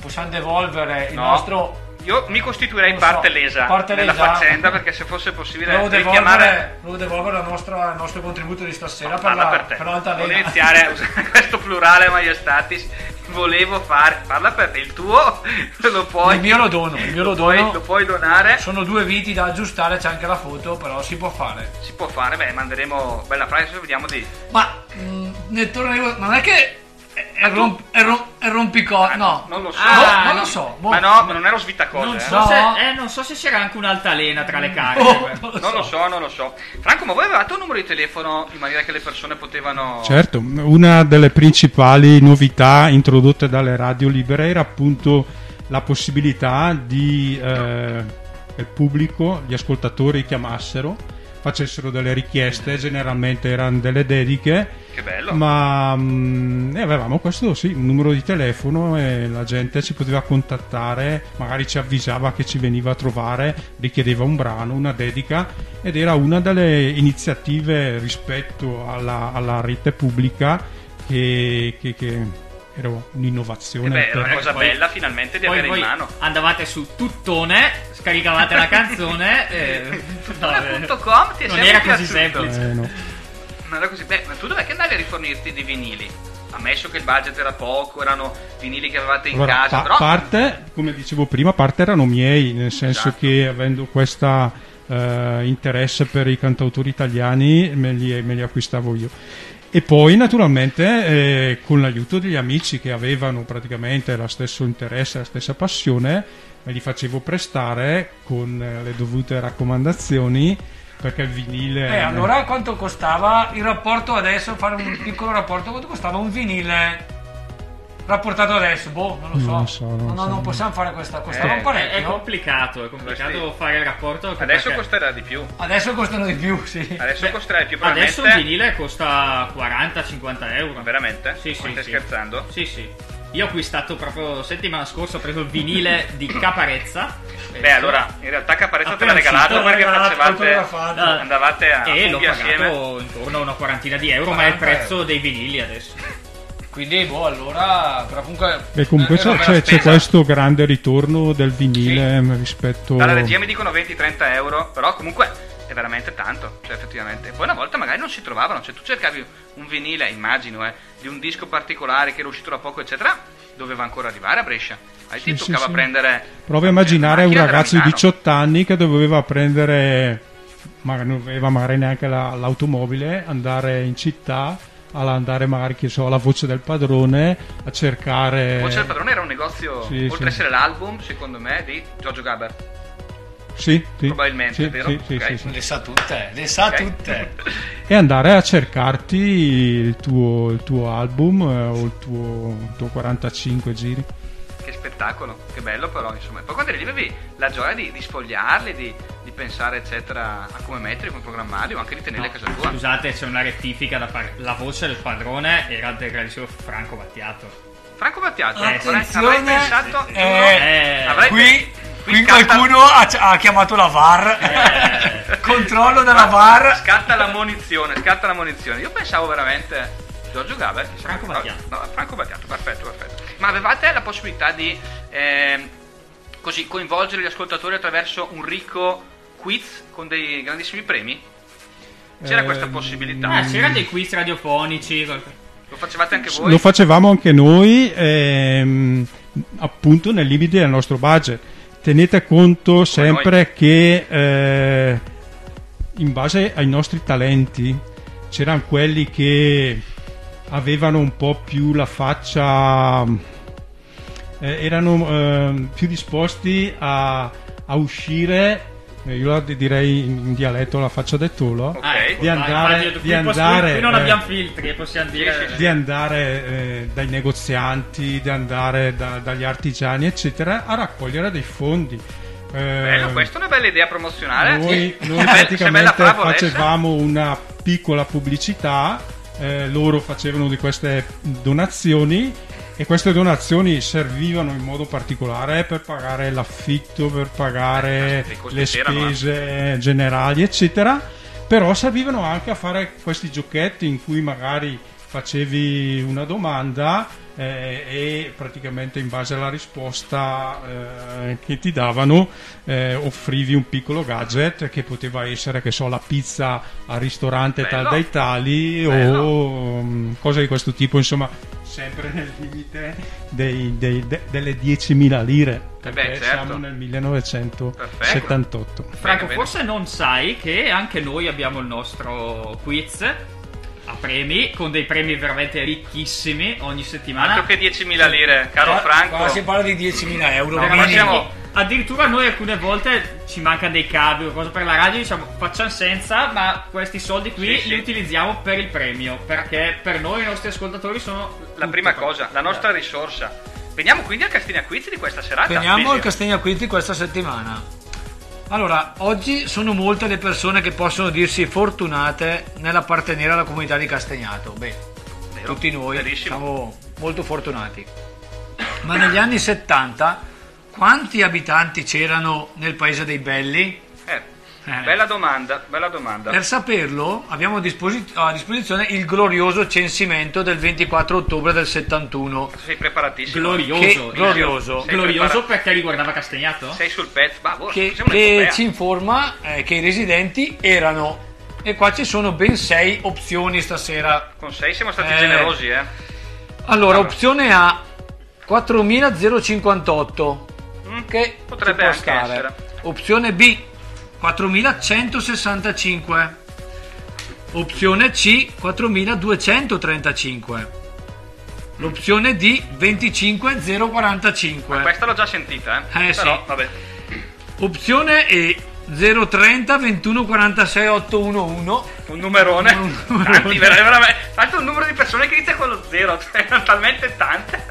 possiamo devolvere il No. nostro Io mi costituirei so, parte lesa parte nella lesa. faccenda perché se fosse possibile Devo richiamare devolvere, devo devolvere la nostra- il nostro contributo di stasera per, parla la, per te per l'altalena. volevo iniziare a usare questo plurale maiestatis volevo fare parla per te il tuo lo puoi Il mio lo dono, il mio lo puoi- dono. lo puoi donare Sono due viti da aggiustare, c'è anche la foto, però si può fare. si può fare beh manderemo Bella Fra adesso vediamo di Ma mh, nel torno di... non è che è, è, romp, è, rom- è rompico... no. non lo so Ah, Ah, non no. lo so. boh. ma no ma non ero svitacose Non eh. so, No. se, eh, non so se c'era anche un'altalena tra le carte. Oh, non lo non lo so. so non lo so Franco ma voi avevate un numero di telefono in maniera che le persone potevano Certo, una delle principali novità introdotte dalle radio libere era appunto la possibilità di eh, che il pubblico, gli ascoltatori chiamassero, facessero delle richieste, generalmente erano delle dediche, che bello. Ma mm, e avevamo questo sì, un numero di telefono e la gente ci poteva contattare, magari ci avvisava che ci veniva a trovare, richiedeva un brano, una dedica ed era una delle iniziative rispetto alla, alla rete pubblica che, che- che era Eh un'innovazione. beh, era una cosa poi- bella finalmente di Poi avere voi in mano andavate su Tuttone, scaricavate la canzone e... vabbè. Tuttone.com ti è non era così semplice. Eh, no. Non era così. Beh, ma tu dov'è che andavi a rifornirti di vinili? Ammesso che il budget era poco, erano vinili che avevate in Allora, casa, pa- però parte, come dicevo prima, parte erano miei, nel senso Esatto. che avendo questo interesse per i cantautori italiani me li, me li acquistavo io. E poi naturalmente eh, con l'aiuto degli amici che avevano praticamente lo stesso interesse, la stessa passione, me li facevo prestare con eh, le dovute raccomandazioni perché il vinile... Eh, allora quanto costava il rapporto adesso, fare un piccolo rapporto, quanto costava un vinile rapportato adesso? Boh, non lo so. Non lo so, non No, so. non possiamo fare questa, costava Eh, È, è complicato, è complicato Questi- fare il rapporto. adesso perché costerà di più. Adesso costano di più, sì. Adesso Beh, costerà di più Adesso un probabilmente. vinile costa 40-50 euro. Veramente? Sì, sì. Ma stai sì. scherzando? Sì, sì. Io ho acquistato proprio settimana scorsa, ho preso il vinile di Caparezza. Beh, allora, in realtà Caparezza te l'ha regalato perché facevate andavate a e l'ho pagato assieme. intorno a una quarantina di euro, ma è il 40 prezzo dei vinili adesso. Quindi, boh, allora, però comunque... E comunque c'è, c'è- c'è questo grande ritorno del vinile rispetto... Dalla regia mi dicono 20-30 euro, però comunque è veramente tanto, cioè effettivamente. Poi una volta magari non si trovavano, cioè tu cercavi un vinile, immagino, eh, di un disco particolare che era uscito da poco, eccetera, doveva ancora arrivare a Brescia. Ai ti Sì, sì, toccava sì. prendere... Prova a immaginare un ragazzo di Milano. 18 anni che doveva prendere, magari non aveva magari neanche la- l'automobile, andare in città, alla- andare magari che so, alla voce del padrone a cercare. Voce del padrone era un negozio, Sì, oltre sì. ad essere l'album, secondo me, di Giorgio Gaber. Sì, sì, Probabilmente, sì, vero? sì, sì, Ok. sì, sì. Le sa tutte, le sa Ok. tutte. E andare a cercarti il tuo, il tuo album eh, o il tuo, il tuo 45 giri. Che spettacolo, che bello però, insomma. E poi quando avevi la gioia di, di sfogliarli, di, di pensare, eccetera, a come metterli, come programmarli, o anche di tenerli a casa tua. Scusate, c'è una rettifica da fare. La voce del padrone era del grandissimo Franco Battiato. Franco Battiato, Attenzione, avrei pensato... eh, eh, avrei Qui, pe- qui scatta- qualcuno ha, ha chiamato la VAR. Eh. Controllo della VAR. Scatta la munizione, scatta la munizione. Io pensavo veramente Giorgio Gaber. Franco no, Battiato. No, Franco Battiato, perfetto, perfetto. Ma avevate la possibilità di ehm, così coinvolgere gli ascoltatori attraverso un ricco quiz con dei grandissimi premi? C'era Ehm, questa possibilità? Ah, c'erano dei quiz radiofonici. Lo facevate anche voi? Lo facevamo anche noi, ehm, appunto nel limite del nostro budget. Tenete conto sempre che eh, in base ai nostri talenti c'erano quelli che avevano un po' più la faccia eh, erano ehm, più disposti a, a uscire eh, io la direi in, dialetto la faccia del tolo. Ah, ecco, di dai, andare, immagino, di andare qui non eh, abbiamo filtri, possiamo dire. di andare eh, dai negozianti, di andare da- dagli artigiani, eccetera, a raccogliere dei fondi. Eh, Bello, questa è una bella idea promozionale. noi, noi praticamente facevamo una piccola pubblicità, eh, loro facevano di queste donazioni e queste donazioni servivano in modo particolare per pagare l'affitto, per pagare costi le eh. spese generali, eccetera. Però servivano anche a fare questi giochetti in cui magari facevi una domanda eh, e praticamente in base alla risposta eh, che ti davano eh, offrivi un piccolo gadget che poteva essere che so la pizza al ristorante tal Bello. dai tali Bello. o mm, cose di questo tipo insomma sempre nel limite dei- dei- de- delle 10.000 lire perché beh, certo. siamo nel 1978 Franco, Bene, bene. forse non sai che anche noi abbiamo il nostro quiz a premi, con dei premi veramente ricchissimi ogni settimana. Altro che 10.000 lire, caro Qua- Franco. qua si parla di 10.000 euro. No, siamo- Addirittura noi alcune volte ci manca dei cavi o cose per la radio, diciamo facciamo senza, ma questi soldi qui Sì, sì. li utilizziamo per il premio, perché per noi i nostri ascoltatori sono La prima cosa, la nostra risorsa. Veniamo quindi al Castigna Quiz di questa serata. Veniamo al Bisio. Castegna Quinti questa settimana. Allora, oggi sono molte le persone che possono dirsi fortunate nell'appartenere alla comunità di Castagnato. Beh, Vero, tutti noi verissimo. siamo molto fortunati. Ma negli anni 70 quanti abitanti c'erano nel paese dei Belli? Eh. Bella domanda, bella domanda. Per saperlo abbiamo a, disposi- a disposizione il glorioso censimento del 24 ottobre del 71. Sei preparatissimo. Glorioso, Che- glorioso. Sei glorioso preparato. perché riguardava Castagnato? Sei sul pezzo. Ma boh, che, che ci informa eh, che i residenti erano e qua ci sono ben sei opzioni stasera Con 6 siamo stati Eh. generosi, eh. allora opzione A 4058 Mm, che Potrebbe anche stare. essere. opzione B 4165 opzione C 4235 l'opzione D 25045 Ma questa l'ho già sentita, eh. Eh, Però, sì. vabbè. opzione E 030 21 46 811 Un numerone. Un numerone. Tanti, ver- veramente. Tanto un numero di persone che inizia con lo 0, cioè erano talmente tante.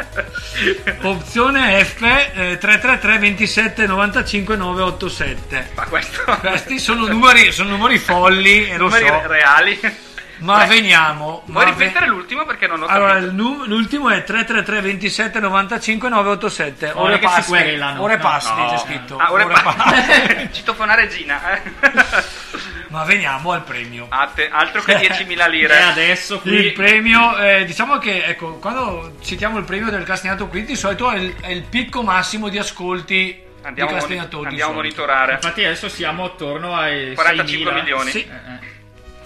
Opzione F eh, 333 27 95 987. Ma questo. Questi sono numeri, sono numeri folli e lo numeri so. reali. Ma Beh, veniamo. Vuoi ma ripetere ve- l'ultimo perché non ho Allora, capito? nu- l'ultimo è 333 27 95 987. Ore Ore passi. querelano. Ore passi, No. c'è scritto. Ah, ora Ore pa- passi. Citofona regina. Eh. Ma veniamo al premio. Atte- altro che 10.000 lire. E adesso qui Il premio, eh, diciamo che ecco, quando citiamo il premio del Castagnato qui, di solito è il, è il picco massimo di ascolti Andiamo, moni- andiamo a monitorare. Infatti adesso siamo attorno ai 45 6.000. milioni. Sì. Eh, eh.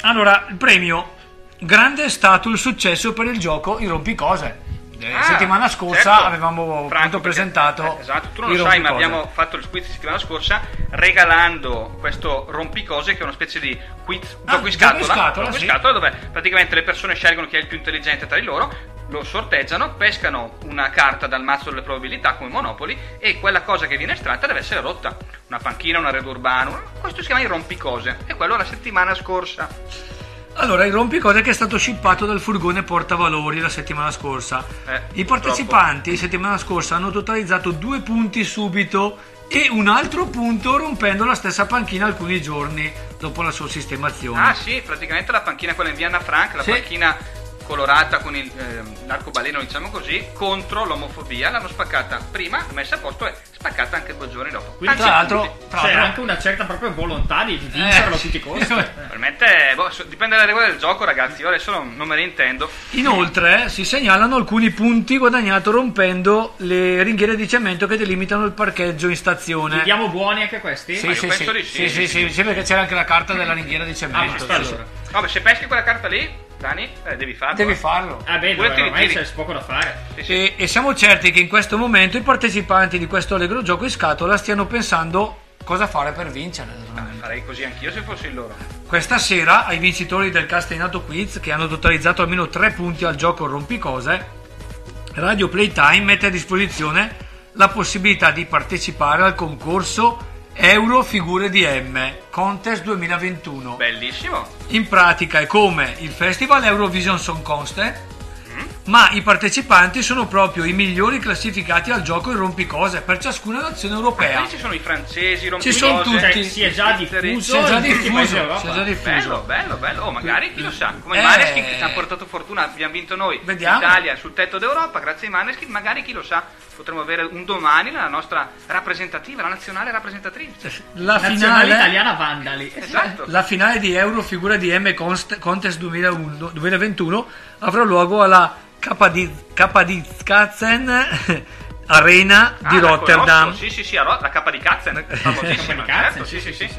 Allora, il premio grande è stato il successo per il gioco I rompicose. Eh, Ah, settimana scorsa certo. avevamo Franco, presentato eh, esatto, tu non lo sai, ma abbiamo fatto il quiz settimana scorsa regalando questo rompicose che è una specie di quiz Ah, gioco in scatola, gioco sì. scatola, dove praticamente le persone scelgono chi è il più intelligente tra di loro, lo sorteggiano, pescano una carta dal mazzo delle probabilità come Monopoli e quella cosa che viene estratta deve essere rotta. Una panchina, un arredo urbano, questo si chiama i rompicose e quello la settimana scorsa. Allora, il rompicose che è stato shippato dal furgone portavalori la settimana scorsa. Eh, I partecipanti settimana scorsa hanno totalizzato due punti subito e un altro punto rompendo la stessa panchina alcuni giorni dopo la sua sistemazione. Ah sì, praticamente la panchina quella in Vienna Frank, la Sì. panchina colorata con il, ehm, l'arcobaleno, diciamo così, contro l'omofobia, l'hanno spaccata prima, messa a posto e spaccata anche due giorni dopo. Quindi tra l'altro, tra C'è l'altro- anche una certa proprio volontà di vincerlo a tutti i costi. Probabilmente, boh, dipende dalle regole del gioco ragazzi, io adesso non, non me ne intendo. Inoltre si segnalano alcuni punti guadagnati rompendo le ringhiere di cemento che delimitano il parcheggio in stazione. Li diamo buoni anche questi? Sì, sì, sì, di sì. sì, perché c'era anche la carta della ringhiera di Ah, cemento. basta sì, Vabbè, se peschi quella carta lì, Dani, eh, devi farlo. Devi eh. farlo. Ah beh, Pure ormai tiri. c'è poco da fare. Sì, sì. E, e siamo certi che in questo momento i partecipanti di questo allegro gioco in scatola stiano pensando cosa fare per vincere. Ah, farei così anch'io se fossi loro. Questa sera ai vincitori del Castellato Quiz che hanno totalizzato almeno 3 punti al gioco Rompicose, Radio Playtime mette a disposizione la possibilità di partecipare al concorso Euro Figure di M Contest 2021. Bellissimo. In pratica è come il Festival Eurovision Song Contest. Ma i partecipanti sono proprio i migliori classificati al gioco in rompicose per ciascuna nazione europea. Ci sono i francesi, i Ci sono rompicose, tutti. i si è già diffuso Si è già diffuso, si è già diffuso. Bello, bello, bello. Oh, magari chi lo sa. Come Eh. i Maneskin che ci hanno portato fortuna, abbiamo vinto noi Vediamo. in Italia sul tetto d'Europa, grazie ai Maneskin, magari chi lo sa, potremo avere un domani la nostra rappresentativa, la nazionale rappresentatrice. La Nazionale finale, italiana Vandali. Esatto. la finale di Euro Figura di M Contest 2001 2021 avrà luogo alla Kapadiskazen Arena di Ah, Rotterdam. Sì, sì, sì, la K di Katzen, famosissima, K di Katzen, certo, sì, sì, sì.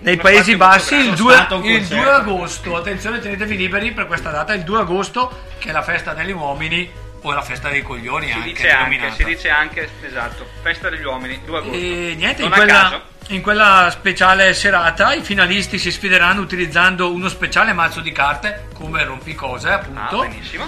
nei Paesi Bassi il grande. 2, Sono stato a un il concerto. 2 agosto. Attenzione, tenetevi liberi per questa data, il 2 agosto, che è la festa degli uomini o la festa dei coglioni Si anche dice anche, si dice anche, esatto, festa degli uomini, 2 agosto. E niente, in non a quella, in quella speciale serata i finalisti si sfideranno utilizzando uno speciale mazzo di carte come rompicose, Ah, appunto, benissimo.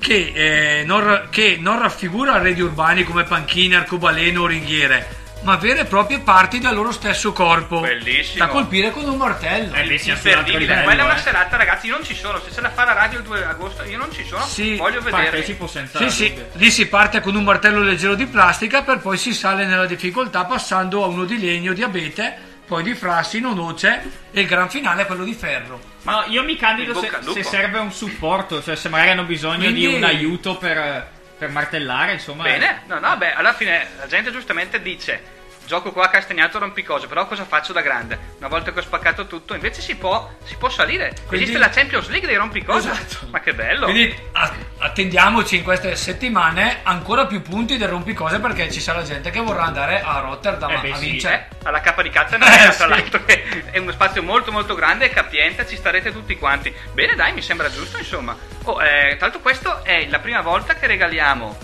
che, eh, non, che non raffigura arredi urbani come panchine, arcobaleno o ringhiere, ma vere e proprie parti del loro stesso corpo, Bellissimo. da colpire con un martello. Altro Imperdibile, quella è una eh. serata, ragazzi. Io non ci sono. Se se la fa la radio il 2 agosto, io non ci sono. Sì, Voglio vederli. Partecipo senza Sì, sì, lì si parte con un martello leggero di plastica per poi si sale nella difficoltà passando a uno di legno di abete, poi di frassino, noce e il gran finale è quello di ferro. Ma io mi candido se, se serve un supporto, cioè se magari hanno bisogno Quindi- di un aiuto per, per martellare, insomma. Bene, no, no, beh, alla fine la gente giustamente dice. Gioco qua a Castagnato rompicose, però cosa faccio da grande? Una volta che ho spaccato tutto, invece si può, si può salire. Quindi- Esiste la Champions League dei rompicose. Esatto. Ma che bello! Quindi a- attendiamoci in queste settimane ancora più punti del rompicose perché ci sarà gente che vorrà andare a Rotterdam Eh a beh, sì, vincere. Eh, alla capa di cazzo Eh, tra sì. l'altro che è uno spazio molto molto grande e capiente, ci starete tutti quanti. Bene, dai, mi sembra giusto, insomma. Oh, eh, tra l'altro questo è la prima volta che regaliamo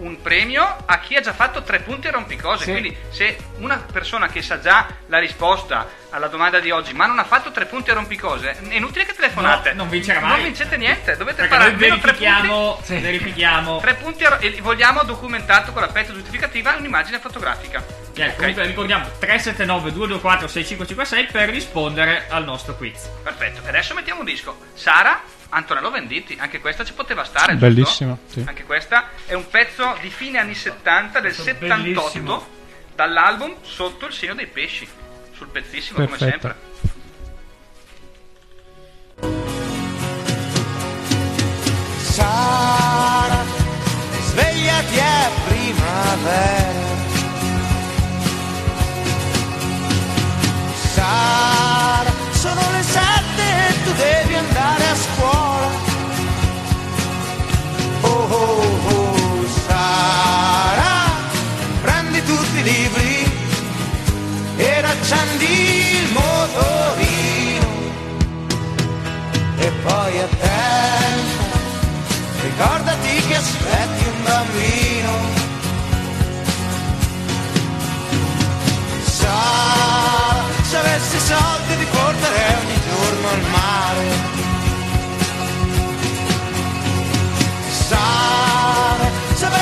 un premio a chi ha già fatto tre punti a rompicose. Sì. Quindi se una persona che sa già la risposta alla domanda di oggi, ma non ha fatto tre punti a rompicose, è inutile che telefonate. No, non vincerà mai. Non vincete niente, dovete Perché fare almeno tre punti. Sì. verifichiamo. Tre punti a- e vogliamo documentato con la pezza giustificativa un'immagine fotografica. Eh, Ok? comunque ricordiamo 379 224 6556 per rispondere al nostro quiz. Perfetto, adesso mettiamo un disco. Sara, Antonello Venditti, anche questa ci poteva stare. Bellissima, sì. Anche questa è un pezzo di fine anni 70, del Questo 78, bellissimo. dall'album Sotto il segno dei pesci. Sul pezzissimo, come Perfetto. sempre. Sara, svegliati è primavera. Sara, sono le sette e tu devi andare Oh oh Sara, prendi tutti i libri ed accendi il motorino. E poi attenta Ricordati che aspetti un bambino. Sa, se avessi soldi ti porterei ogni giorno al mare.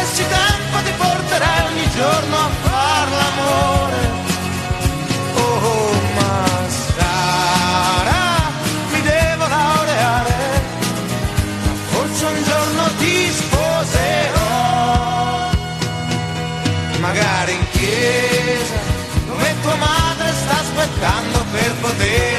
Avessi tempo ti porterei ogni giorno a far l'amore. Oh, ma Sara, mi devo laureare. Forse un giorno ti sposerò, magari in chiesa, dove tua madre sta aspettando per poter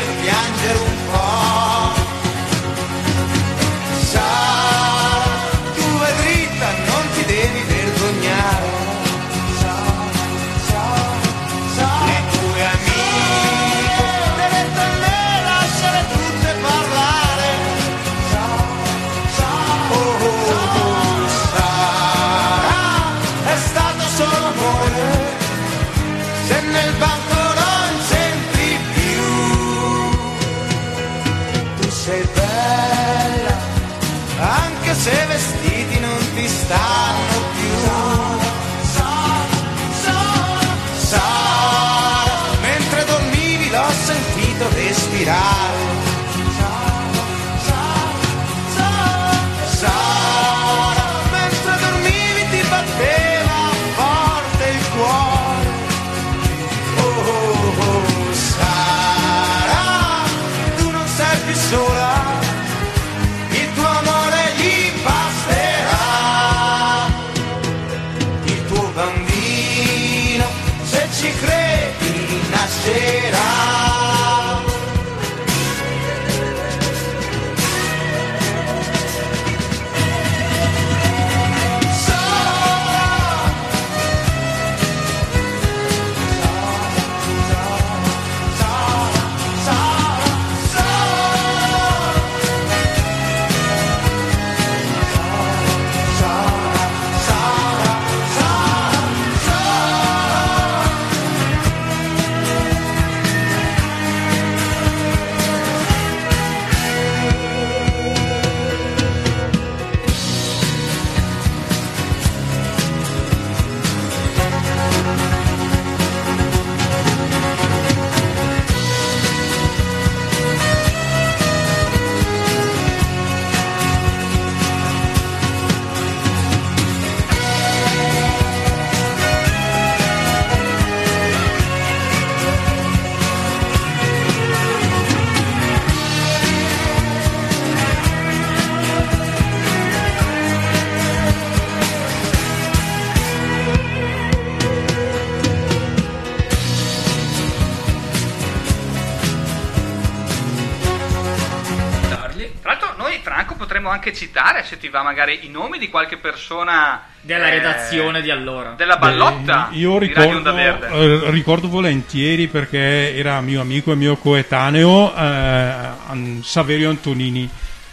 anche citare, se ti va magari, i nomi di qualche persona Della eh, redazione di allora. della ballotta Beh, io ricordo, eh, ricordo volentieri perché era mio amico e mio coetaneo eh, Saverio Antonini.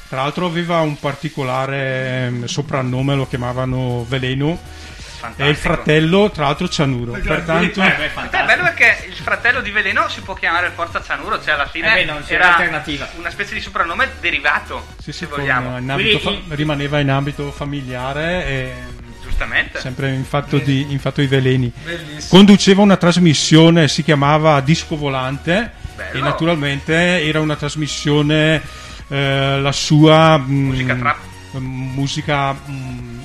Tra l'altro aveva un particolare eh, soprannome, lo chiamavano Veleno. E il fratello, tra l'altro, Cianuro. Pertanto, Eh, beh, È fantastico. bello perché il fratello di Veleno si può chiamare Forza Cianuro, cioè alla fine Eh beh, non c'era era una specie di soprannome derivato, sì, sì, se vogliamo. in ambito Quindi- fa- rimaneva in ambito familiare e Giustamente. sempre in fatto, di, in fatto di veleni. Bellissimo. Conduceva una trasmissione, si chiamava Disco Volante Bello. e naturalmente era una trasmissione, eh, la sua mm, Musica trap. musica, mm,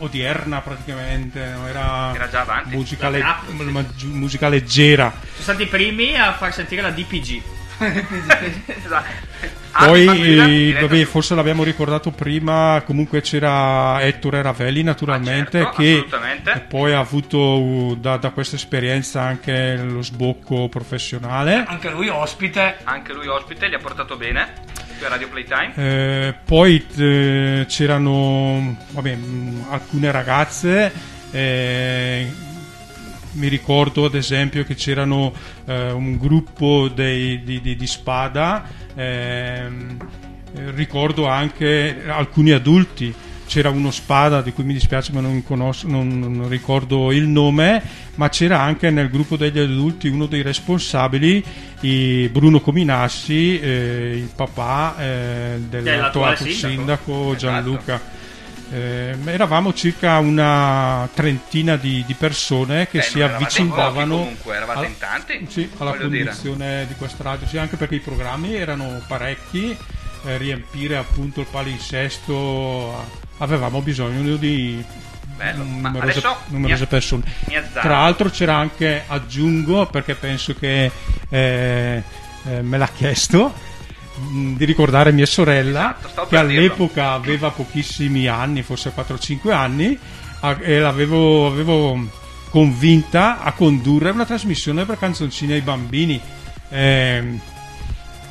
odierna praticamente, era, Era già avanti. musica, le- ma- musica leggera. Sono stati i primi a far sentire la DPG. Esatto. Poi, eh, vabbè, forse l'abbiamo ricordato prima, comunque c'era Ettore Ravelli naturalmente, Ah, certo, che poi ha avuto uh, da, da questa esperienza anche lo sbocco professionale. Anche lui ospite. Anche lui ospite, gli ha portato bene a Radio Playtime. Eh, poi eh, c'erano vabbè, mh, alcune ragazze, eh, mi ricordo ad esempio che c'erano eh, un gruppo dei- di, di- di spada, ehm, eh, ricordo anche alcuni adulti. C'era uno spada di cui mi dispiace ma non, conosco, non, non ricordo il nome, ma c'era anche nel gruppo degli adulti uno dei responsabili, Bruno Cominassi, eh, il papà eh, Dell'attuale sindaco. sindaco Esatto. Gianluca. Eh, eravamo circa una trentina di, di persone che Beh, si avvicinavano comunque, sì, alla dire. conduzione di questa radio, sì, anche perché i programmi erano parecchi, eh, riempire appunto il palinsesto avevamo bisogno di Bello. Numerose, numerose mi- persone. mi. Tra l'altro c'era anche, aggiungo, perché penso che eh, eh, me l'ha chiesto, mh, di ricordare mia sorella, Esatto, che per dirlo. all'epoca aveva pochissimi anni, forse 4-5 anni, a- e l'avevo avevo convinta a condurre una trasmissione per canzoncine ai bambini. Ehm,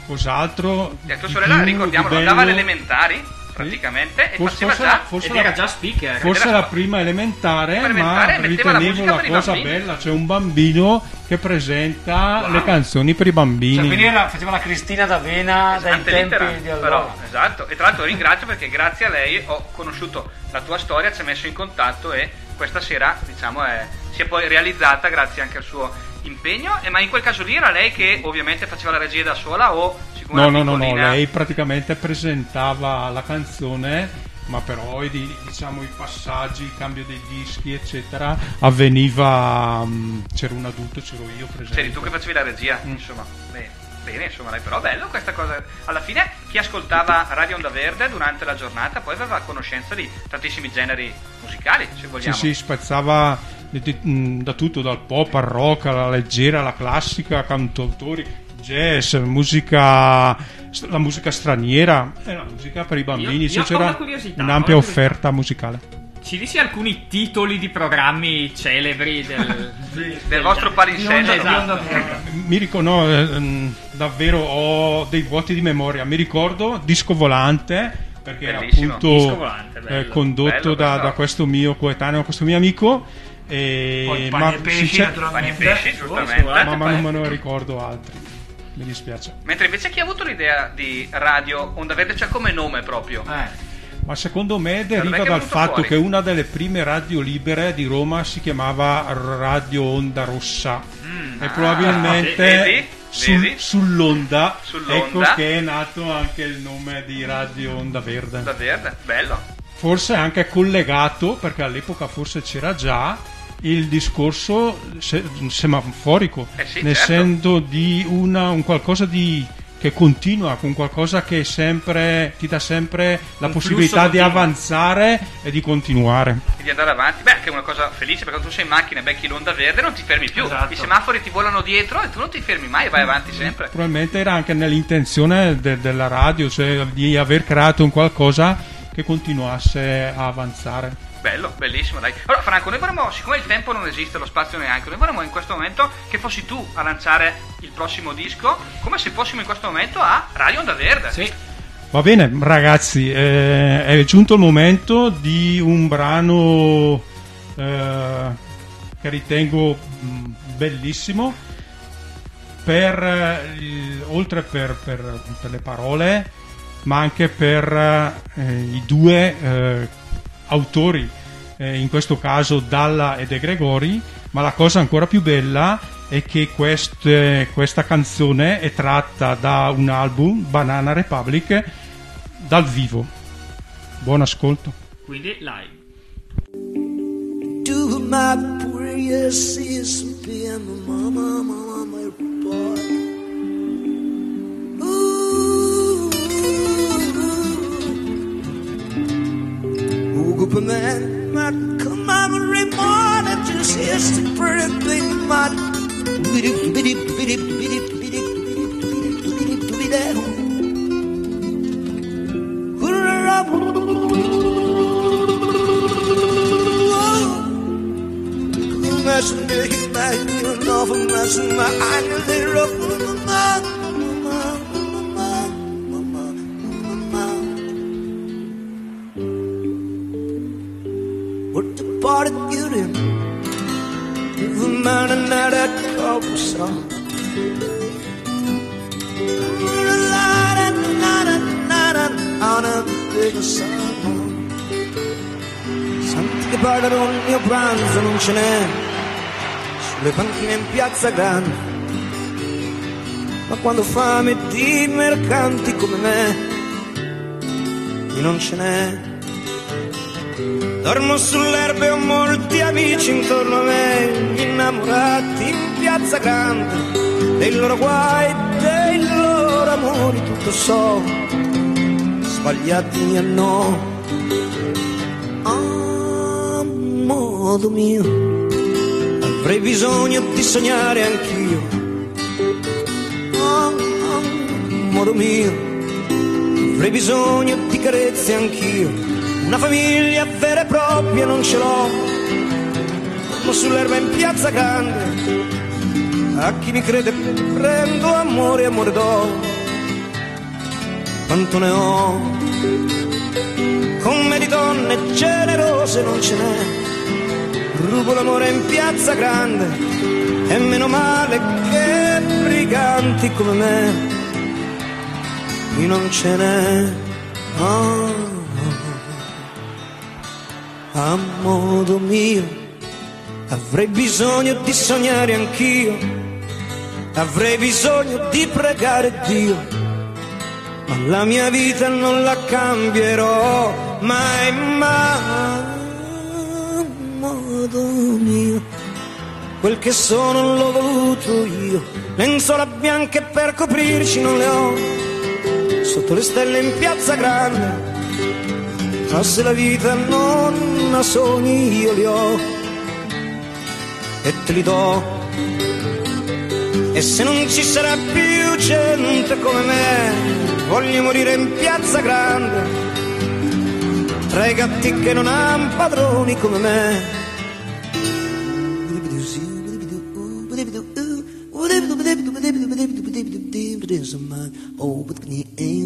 cos'altro? E tua sorella, più, ricordiamolo, di andava alle elementari praticamente e Forse- faceva forse già forse Ed la- era già speaker. Forse Era la spa- prima elementare, elementare ma la ritenevo la i cosa bella. C'è un bambino che presenta le canzoni per i Cioè, bambini. quindi era- faceva la Cristina d'Avena dai Ante tempi di allora. però, esatto. E tra l'altro ringrazio perché grazie a lei ho conosciuto la tua storia, ci ha messo in contatto e questa sera diciamo è- si è poi realizzata grazie anche al suo impegno. E, ma in quel caso lì era lei che ovviamente faceva la regia da sola o No, no, no, no, lei praticamente presentava la canzone ma però i, di- diciamo, i passaggi, il cambio dei dischi, eccetera, avveniva. mm, c'era un adulto, c'ero io presente. C'eri tu che facevi la regia, insomma. Bene, bene, insomma, però bello questa cosa. Alla fine chi ascoltava Radio Onda Verde durante la giornata poi aveva conoscenza di tantissimi generi musicali, se Sì, vogliamo. sì, spazzava di- mh, da tutto, dal pop al rock, alla leggera, alla classica, cantautori, jazz, musica, la musica straniera, e la musica per i bambini, io ho c'era un'ampia offerta musicale. Ci dici alcuni titoli di programmi celebri del, Del vostro palinsesto. Esatto. Mi ricordo, no, eh, mh, davvero ho dei vuoti di memoria. Mi ricordo Disco Volante, perché era Bellissimo. appunto Disco Volante, bello. eh, condotto Bello, da, bello. da questo mio coetaneo, questo mio amico. E, Poi ma, pani e pesci, naturalmente. Pani e pesci, giustamente. ma, ma non me ne ricordo altri. Mi dispiace. Mentre invece chi ha avuto l'idea di Radio Onda Verde, cioè come nome proprio? Eh, Ma secondo me deriva è dal fatto fuori? che una delle prime radio libere di Roma si chiamava Radio Onda Rossa. e ah, probabilmente vedi? sul- sull'onda, Sull'onda. ecco che è nato anche il nome di Radio Onda Verde. Onda Verde, bello. Forse anche collegato, perché all'epoca forse c'era già il discorso se- semaforico, Eh sì, nel certo. senso di una, un qualcosa di che continua con qualcosa che sempre ti dà sempre la Un possibilità di avanzare e di continuare. E di andare avanti. Beh, che è una cosa felice perché quando tu sei in macchina e becchi l'onda verde non ti fermi più. Esatto. I semafori ti volano dietro e tu non ti fermi mai e vai avanti sempre. Probabilmente era anche nell'intenzione de- della radio, cioè di aver creato un qualcosa che continuasse a avanzare. Bello, bellissimo, dai. Allora, Franco, noi vorremmo, siccome il tempo non esiste, lo spazio neanche, noi vorremmo in questo momento che fossi tu a lanciare il prossimo disco, come se fossimo in questo momento a Radio Onda Verde. sì. Va bene, ragazzi, eh, è giunto il momento di un brano eh, che ritengo mh, bellissimo, per, eh, oltre per, per- per le parole, ma anche per eh, i due eh, autori, eh, in questo caso Dalla e De Gregori, ma la cosa ancora più bella è che queste- questa canzone è tratta da un album, Banana Republic, dal vivo. Buon ascolto. Quindi live. Do my prayers is being my mama, mama, my boy. hoping that it might come out every morning. Just here's the pretty thing, might bitty bitty bitty bitty bitty bitty bitty bitty that. Messing me, like you know, for messing my eye, you're the rough of the mouth. That couple song On a big song Santi che parlano il mio pranzo non ce n'è. Sulle panchine in piazza grande ma quando fame di mercanti come me qui non ce n'è dormo sull'erba e ho molti amici intorno a me innamorati in piazza grande dei loro guai dei loro amori tutto so sbagliati a no. A modo mio avrei bisogno di sognare anch'io. A modo mio avrei bisogno di carezze anch'io una famiglia vera e propria non ce l'ho ma sull'erba in piazza grande a chi mi crede prendo amore amore do. Quanto ne ho con me di donne generose non ce n'è. Rubo l'amore in piazza grande e meno male che briganti come me qui non ce n'è. Ah, a modo mio avrei bisogno di sognare anch'io avrei bisogno di pregare Dio ma la mia vita non la cambierò mai, mai, modo mio. Quel che sono l'ho voluto io, lenzuola bianche per coprirci non le ho, sotto le stelle in piazza grande. Ma se la vita non ha sogni io li ho e te li do. E se non ci sarà più gente come me, voglio morire in piazza grande, tra i gatti che non hanno padroni come me. Attorno a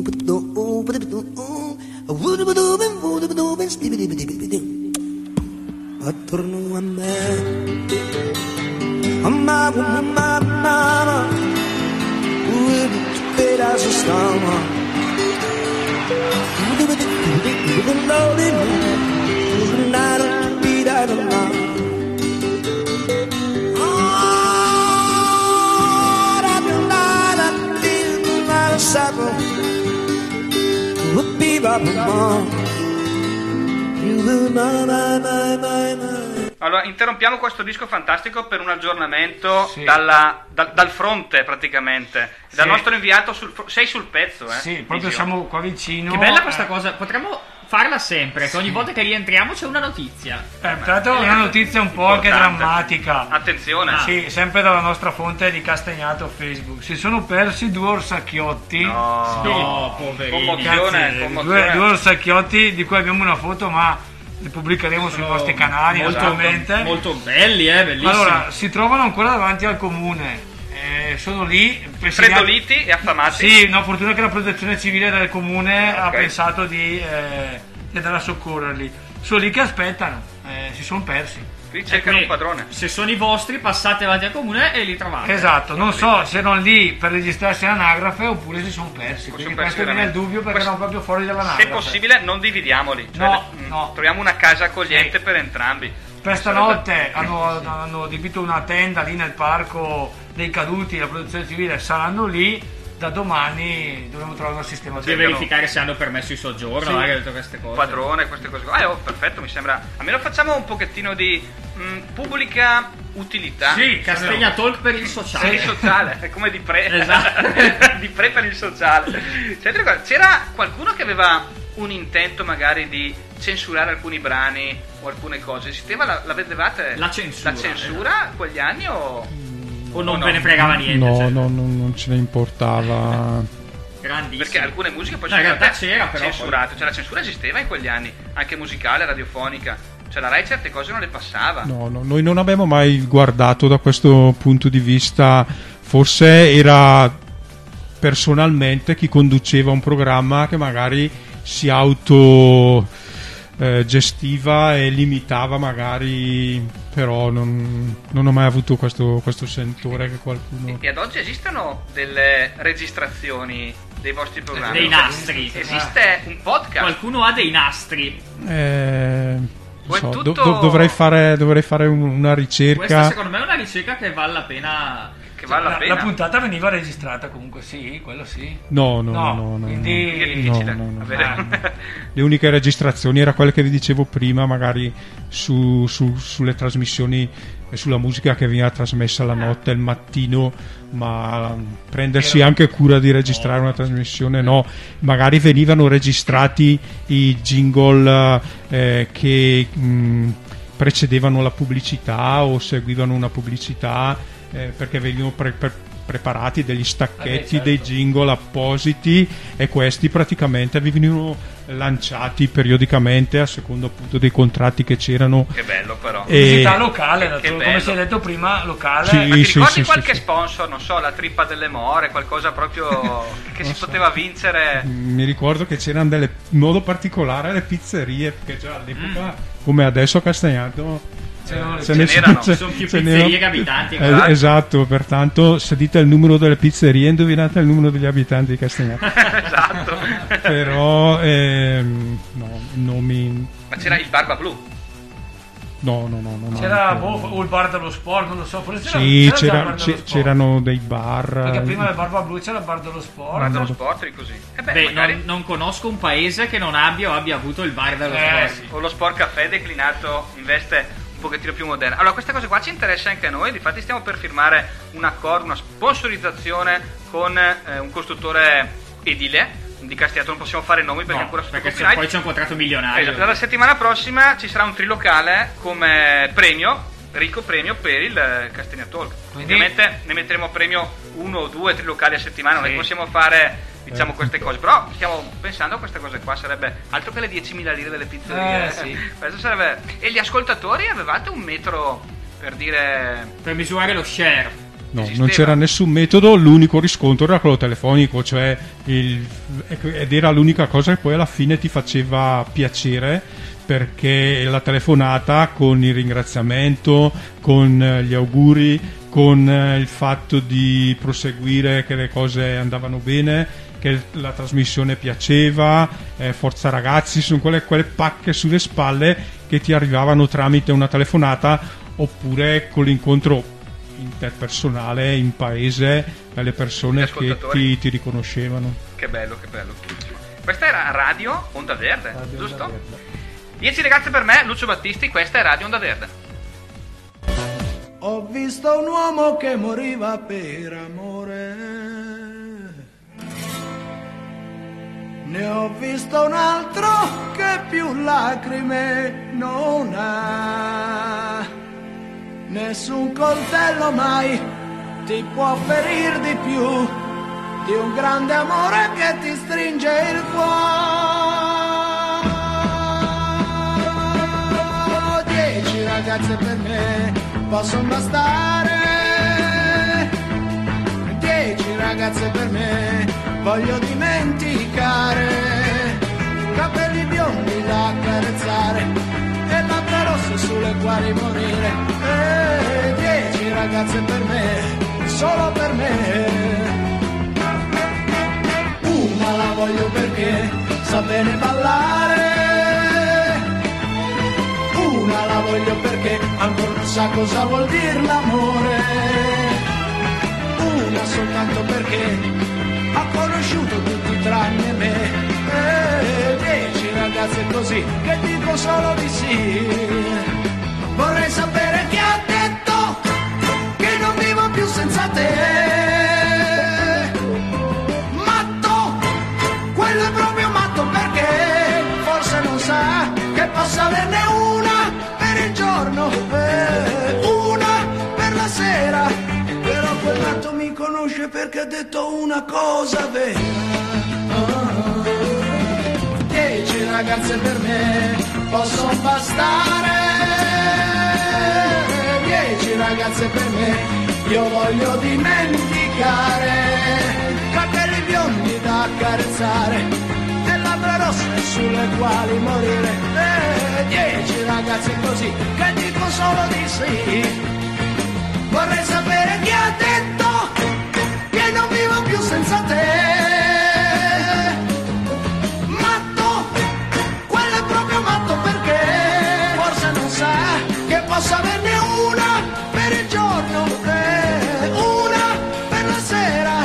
Allora, interrompiamo questo disco fantastico per un aggiornamento Sì. dalla- dal- dal fronte praticamente. Dal Sì. nostro inviato, sul, sei sul pezzo, eh? Sì, proprio siamo qua vicino. Che bella questa cosa, potremmo farla sempre, che ogni volta che rientriamo c'è una notizia. Eh, tra l'altro una notizia un po' anche drammatica. Attenzione. Sì, sempre dalla nostra fonte di Castagnato Facebook. Si sono persi due orsacchiotti. No, No, poverini. commozione, Cazzi, commozione. due, due orsacchiotti di cui abbiamo una foto, ma le pubblicheremo sui nostri canali molto, naturalmente. molto belli, eh, bellissimi. Allora, si trovano ancora davanti al comune. Eh, sono lì. presidiati- Freddoliti e affamati. Sì, no, fortuna che la protezione civile del comune ha Ok. pensato di, eh, di andare a soccorrerli. Sono lì che aspettano, eh, si sono persi. Qui cercano un Quindi, padrone. Se sono i vostri, passate avanti al comune e li trovate. Esatto, non so se erano lì per registrarsi all'anagrafe oppure si sono persi. O Quindi sono persi questo viene il dubbio perché Questo- erano proprio fuori Se dall'anagrafe. è possibile, non dividiamoli. Cioè, No, mm, no. Troviamo una casa accogliente Sì. per entrambi. Per stanotte hanno, hanno adibito una tenda lì nel parco dei caduti, la protezione civile saranno lì. Da domani dovremo trovare una Devi sistemazione. verificare se hanno permesso il soggiorno, Sì. eh, che tutte queste cose. padrone, queste cose. Eh, oh, perfetto, mi sembra. Almeno facciamo un pochettino di mm, pubblica utilità. Sì, Castagna Talk per il Per sociale. il sociale, è come di pre. Esatto. di pre per il sociale. C'era qualcuno che aveva un intento magari di censurare alcuni brani o alcune cose? Esisteva la, la vedevate? La censura, La censura quegli anni o. o non no? ve ne fregava niente. No, cioè, no, no, non ce ne importava. Grandissimo. Perché alcune musiche poi No, in sono realtà c'era, però, censurate, cioè la censura esisteva in quegli anni, anche musicale, radiofonica. Cioè la Rai certe cose non le passava. No, no, noi non abbiamo mai guardato da questo punto di vista. Forse era personalmente chi conduceva un programma che magari si auto eh, gestiva e limitava magari però non, non ho mai avuto questo, questo sentore che qualcuno E ad oggi esistono delle registrazioni dei vostri programmi? Dei nastri. Esiste un podcast? Qualcuno ha dei nastri. Eh, so, tutto- do- do- dovrei fare, dovrei fare un- una Questa ricerca secondo me è una ricerca che vale la pena. Che vale la La, pena? la puntata veniva registrata comunque, sì, quello sì. no no No, no, no, quindi- è difficile No, no, Ah. le uniche registrazioni era quelle che vi dicevo prima, magari su- su- sulle trasmissioni e sulla musica che veniva trasmessa la notte, il mattino, ma prendersi Era- anche cura di registrare una trasmissione, no, magari venivano registrati i jingle eh, che mh, precedevano la pubblicità o seguivano una pubblicità eh, perché venivano pre- pre- preparati degli stacchetti, Eh beh, certo. dei jingle appositi e questi praticamente venivano lanciati periodicamente a secondo appunto dei contratti che c'erano Che bello però. E- Pubblicità locale, Che bello. come si è detto prima, locale. Sì. Ma ti sì, ricordi sì, qualche sì. sponsor, non so, la trippa delle more, qualcosa proprio che si poteva vincere? mi ricordo che c'erano delle in modo particolare le pizzerie perché già all'epoca Mm. come adesso a Castagnato C'erano- ce ce ne n'erano. ce- Sono più pizzerie che abitanti, Eh, esatto pertanto se dite il numero delle pizzerie indovinate il numero degli abitanti di Castagnato esatto. però ehm, no, non mi Ma c'era il Barba Blu. No, no, no. no, C'era no. boh, o il bar dello sport, non lo so, forse c'era, Sì, c'era il c'era- bar dello c'erano dei bar. Perché eh, prima del Barba Blu c'era il bar dello sport. Guarda lo no. sport è così. E beh, Beh, magari- non, non conosco un paese che non abbia o abbia avuto il bar dello Eh, sport. sì. o lo sport caffè declinato in veste pochettino più moderna. Allora, queste cose qua ci interessa anche a noi, difatti stiamo per firmare un accordo, una sponsorizzazione con eh, un costruttore edile di Castiato, non possiamo fare nomi perché No, ancora sotto perché se copyright. poi c'è un contratto milionario. Esatto, la settimana prossima ci sarà un trilocale come premio, ricco premio per il eh, Castagna Talk. Quindi- Ovviamente ne metteremo a premio uno o due trilocali a settimana, non Sì. che possiamo fare diciamo queste cose, però stiamo pensando a queste cose qua, sarebbe altro che le 10.000 lire delle pizzerie. Eh, sì. Questo sarebbe... E gli ascoltatori avevate un metro per dire... Per misurare lo share. No, esisteva. non c'era nessun metodo, l'unico riscontro era quello telefonico, cioè il- ed era l'unica cosa che poi alla fine ti faceva piacere perché la telefonata con il ringraziamento, con eh, gli auguri, con eh, il fatto di proseguire che le cose andavano bene, che la trasmissione piaceva, eh, Forza Ragazzi, sono quelle, quelle pacche sulle spalle che ti arrivavano tramite una telefonata oppure con l'incontro interpersonale in paese alle persone che ti, ti riconoscevano. Che bello, che bello. Questa era Radio Onda Verde, giusto? 10 ragazze per me, Lucio Battisti, questa è Radio Onda Verde. Ho visto un uomo che moriva per amore. Ne ho visto un altro che più lacrime non ha. Nessun coltello mai ti può ferir di più di un grande amore che ti stringe il cuore. Dieci ragazze per me possono bastare. Dieci ragazze per me voglio dimenticare. Capelli biondi da accarezzare e labbra rosse sulle quali morire. E dieci ragazze per me, solo per me. Una la voglio perché sa bene ballare. Una la voglio perché ancora non sa cosa vuol dire l'amore. Una soltanto perché ha conosciuto tutti tranne me. E dieci ragazze così che dico solo di sì. Vorrei sapere chi ha detto che non vivo più senza te. Matto, quello è proprio matto perché forse non sa che possa averne una conosce perché ha detto una cosa vera. Dieci ragazze per me possono bastare. Dieci ragazze per me io voglio dimenticare. Capelli biondi da accarezzare e labbra rosse sulle quali morire. Eh, dieci ragazze così che dico solo di sì. Vorrei sapere chi ha detto che non vivo più senza te. Matto, quello è proprio matto perché forse non sa che possa averne una per il giorno e una per la sera.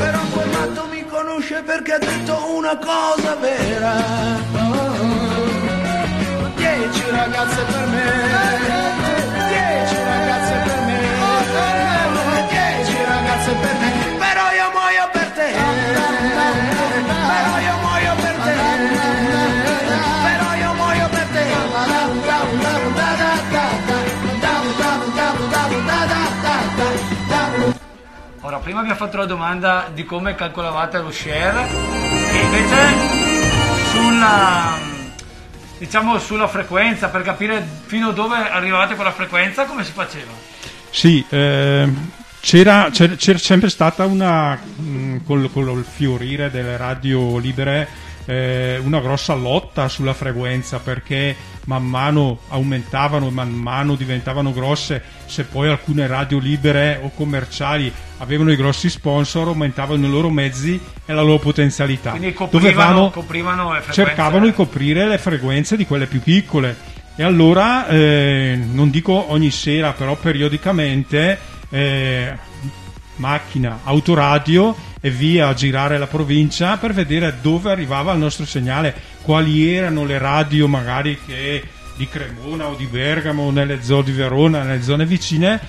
Però quel matto mi conosce perché ha detto una cosa vera. Oh, dieci ragazze per me. Prima abbiamo fatto la domanda di come calcolavate lo share e invece sulla, diciamo, sulla frequenza, per capire fino a dove arrivavate con la frequenza, come si faceva? Sì, ehm, c'era, c'era- c'era sempre stata una, mh, col, col fiorire delle radio libere, eh, una grossa lotta sulla frequenza perché man mano aumentavano, man mano diventavano grosse, se poi alcune radio libere o commerciali avevano i grossi sponsor, aumentavano i loro mezzi e la loro potenzialità. Quindi coprivano, Dovevano- coprivano cercavano di coprire le frequenze di quelle più piccole. E allora, eh, non dico ogni sera, però periodicamente, eh, macchina, autoradio e via a girare la provincia per vedere dove arrivava il nostro segnale, quali erano le radio magari che di Cremona o di Bergamo o nelle zone di Verona, nelle zone vicine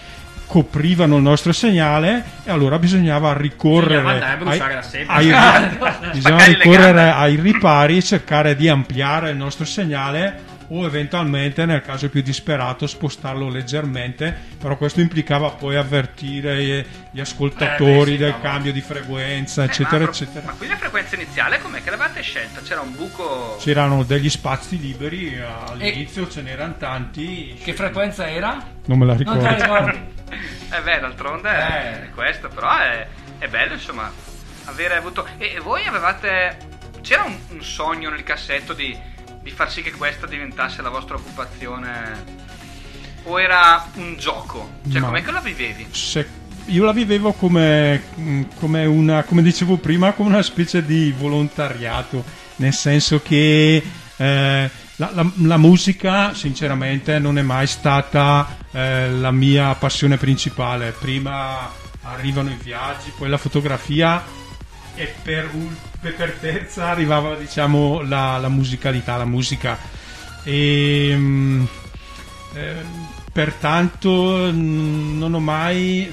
coprivano il nostro segnale e allora bisognava ricorrere ai- ai- Spaccare bisognava ricorrere ai ripari cercare di ampliare il nostro segnale o eventualmente nel caso più disperato spostarlo leggermente però questo implicava poi avvertire eh, gli ascoltatori Eh, beh, sì, del no, cambio di frequenza Eh, eccetera ma, eccetera ma qui la frequenza iniziale com'è che l'avete scelta? C'era un buco... c'erano degli spazi liberi eh, all'inizio ce n'erano tanti Che frequenza era? non me la Non te la ricordo ricordi? Eh beh, d'altronde è questo, però è, è bello insomma avere avuto... E, e voi avevate... C'era un, un sogno nel cassetto di, di far sì che questa diventasse la vostra occupazione? O era un gioco? Cioè Ma- com'è che la vivevi? Se- io la vivevo come, mm, come una, come dicevo prima, come una specie di volontariato, nel senso che eh, la, la- la musica, sinceramente, non è mai stata eh, la mia passione principale. Prima arrivano i viaggi, poi la fotografia e per, un- per- per terza arrivava, diciamo, la, la musicalità, la musica. E, mm, eh, pertanto mh, non ho mai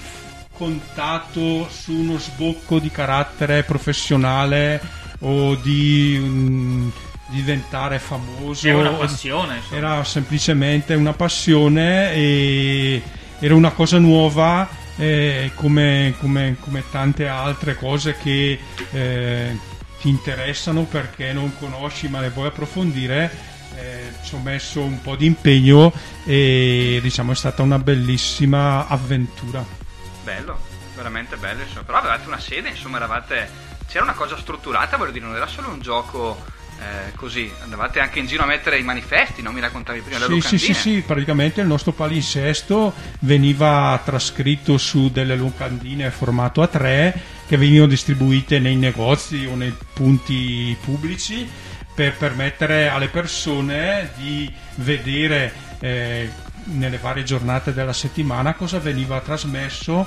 contato su uno sbocco di carattere professionale o di mh, diventare famoso. Era una passione, insomma. Era semplicemente una passione e era una cosa nuova eh, come, come- come tante altre cose che eh, ti interessano perché non conosci ma le vuoi approfondire eh, ci ho messo un po' di impegno e diciamo è stata una bellissima avventura. Bello, veramente bello insomma. Però avevate una sede, insomma eravate... C'era una cosa strutturata, voglio dire, non era solo un gioco eh, così. Andavate anche in giro a mettere i manifesti, non mi raccontavi prima Sì, sì, sì, sì, praticamente il nostro palinsesto veniva trascritto su delle locandine formato A3 che venivano distribuite nei negozi o nei punti pubblici per permettere alle persone di vedere eh, nelle varie giornate della settimana cosa veniva trasmesso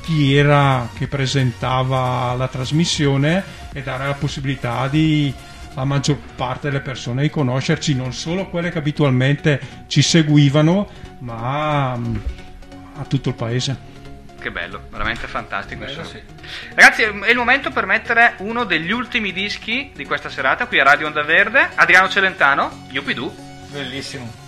chi era che presentava la trasmissione e dare la possibilità di la maggior parte delle persone di conoscerci, non solo quelle che abitualmente ci seguivano, ma mm, a tutto il paese. Che bello, veramente fantastico. insomma. Ragazzi, è il momento per mettere uno degli ultimi dischi di questa serata qui a Radio Onda Verde. Adriano Celentano, Yupidu. Bellissimo.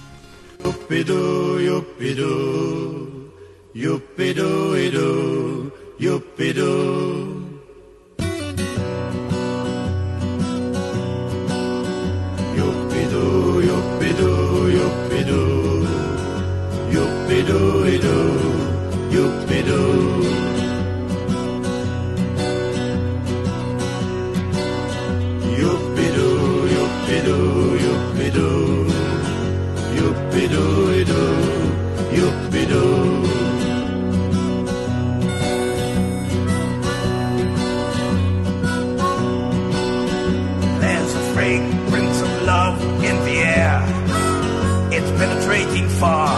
Yupidoo. Yupidoo, There's a fragrance of love in the air. It's penetrating far,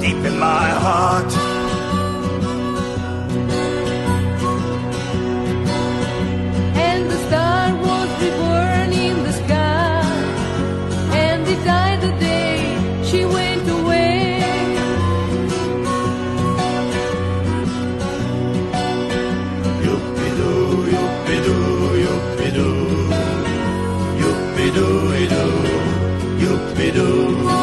deep in my heart. Yippee-doo, yippee-doo, yippee-doo.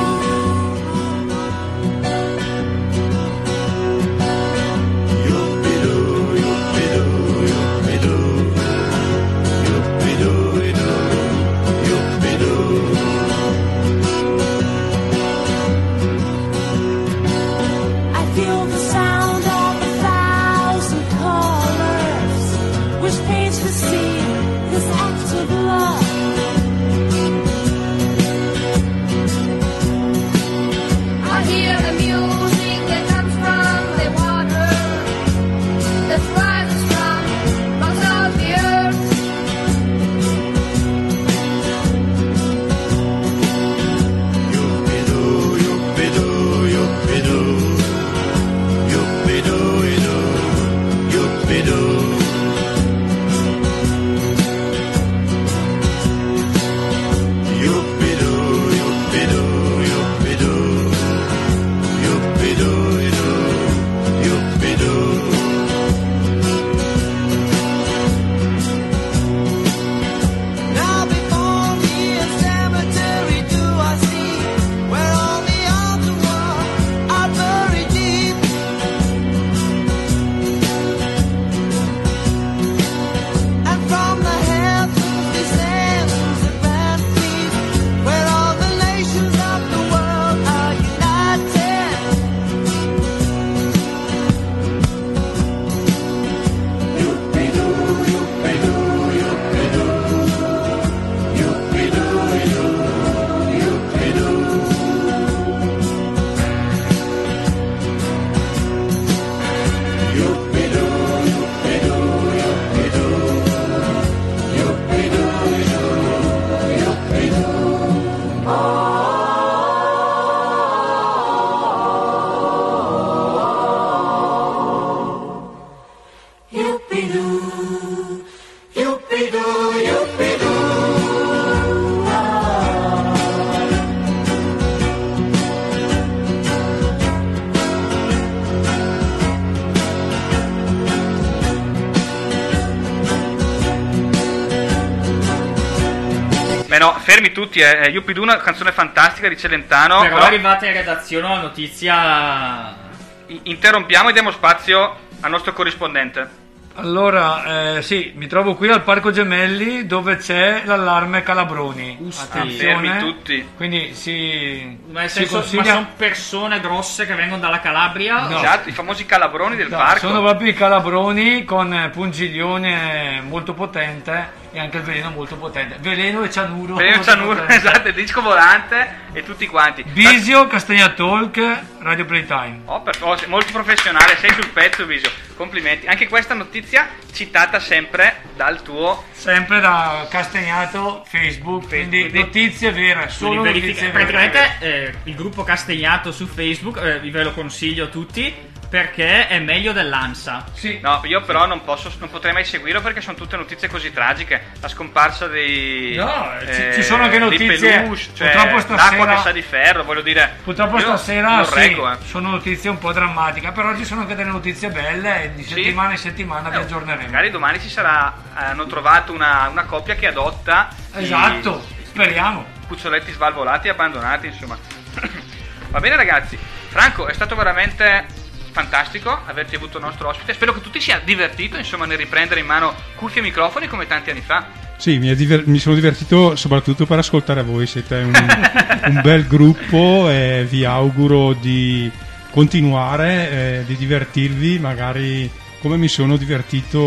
Fermi tutti, eh. eh, Yuppidoo, una canzone fantastica di Celentano. Però è arrivata in redazione la notizia. Interrompiamo e diamo spazio al nostro corrispondente. Allora, eh, sì, mi trovo qui al Parco Gemelli dove c'è l'allarme Calabroni. Attenzione. fermi tutti. Quindi si, Ma, si senso, ma consiglia... sono persone grosse che vengono dalla Calabria? No. Esatto, i famosi calabroni del No, parco. sono proprio i calabroni con pungiglione molto potente e anche il veleno molto potente. Veleno e cianuro. Veleno molto Cianuro, potente. esatto, il disco volante e tutti quanti. Bisio, Castagna Talk, Radio Playtime. Oh, per- oh, molto professionale, sei sul pezzo, Visio. Complimenti. Anche questa notizia citata sempre dal tuo. Sempre da Castagnato Facebook, quindi notizie vere, solo Quindi notizie vere. praticamente eh, il gruppo Castegnato su Facebook, eh, ve lo consiglio a tutti perché è meglio dell'ANSA. Sì. No, io però non posso, non potrei mai seguirlo perché sono tutte notizie così tragiche. La scomparsa dei. No, ci- eh, ci sono anche notizie, peluche, cioè, purtroppo stasera- l'acqua che sa di ferro, voglio dire. Purtroppo io stasera non sì, reggo, eh. sono notizie un po' drammatiche, però ci sono anche delle notizie belle e di Sì. settimana in settimana vi aggiorneremo. Magari domani ci sarà. eh, hanno trovato una, una coppia che adotta. i Esatto, speriamo. Cuccioletti svalvolati e abbandonati, insomma. Va bene, ragazzi. Franco, è stato veramente fantastico averti avuto il nostro ospite. Spero che tu ti sia divertito, insomma, nel riprendere in mano cuffie e microfoni come tanti anni fa. Sì, mi, è diver- mi sono divertito soprattutto per ascoltare voi, siete un, un bel gruppo e vi auguro di continuare, eh, di divertirvi, magari come mi sono divertito,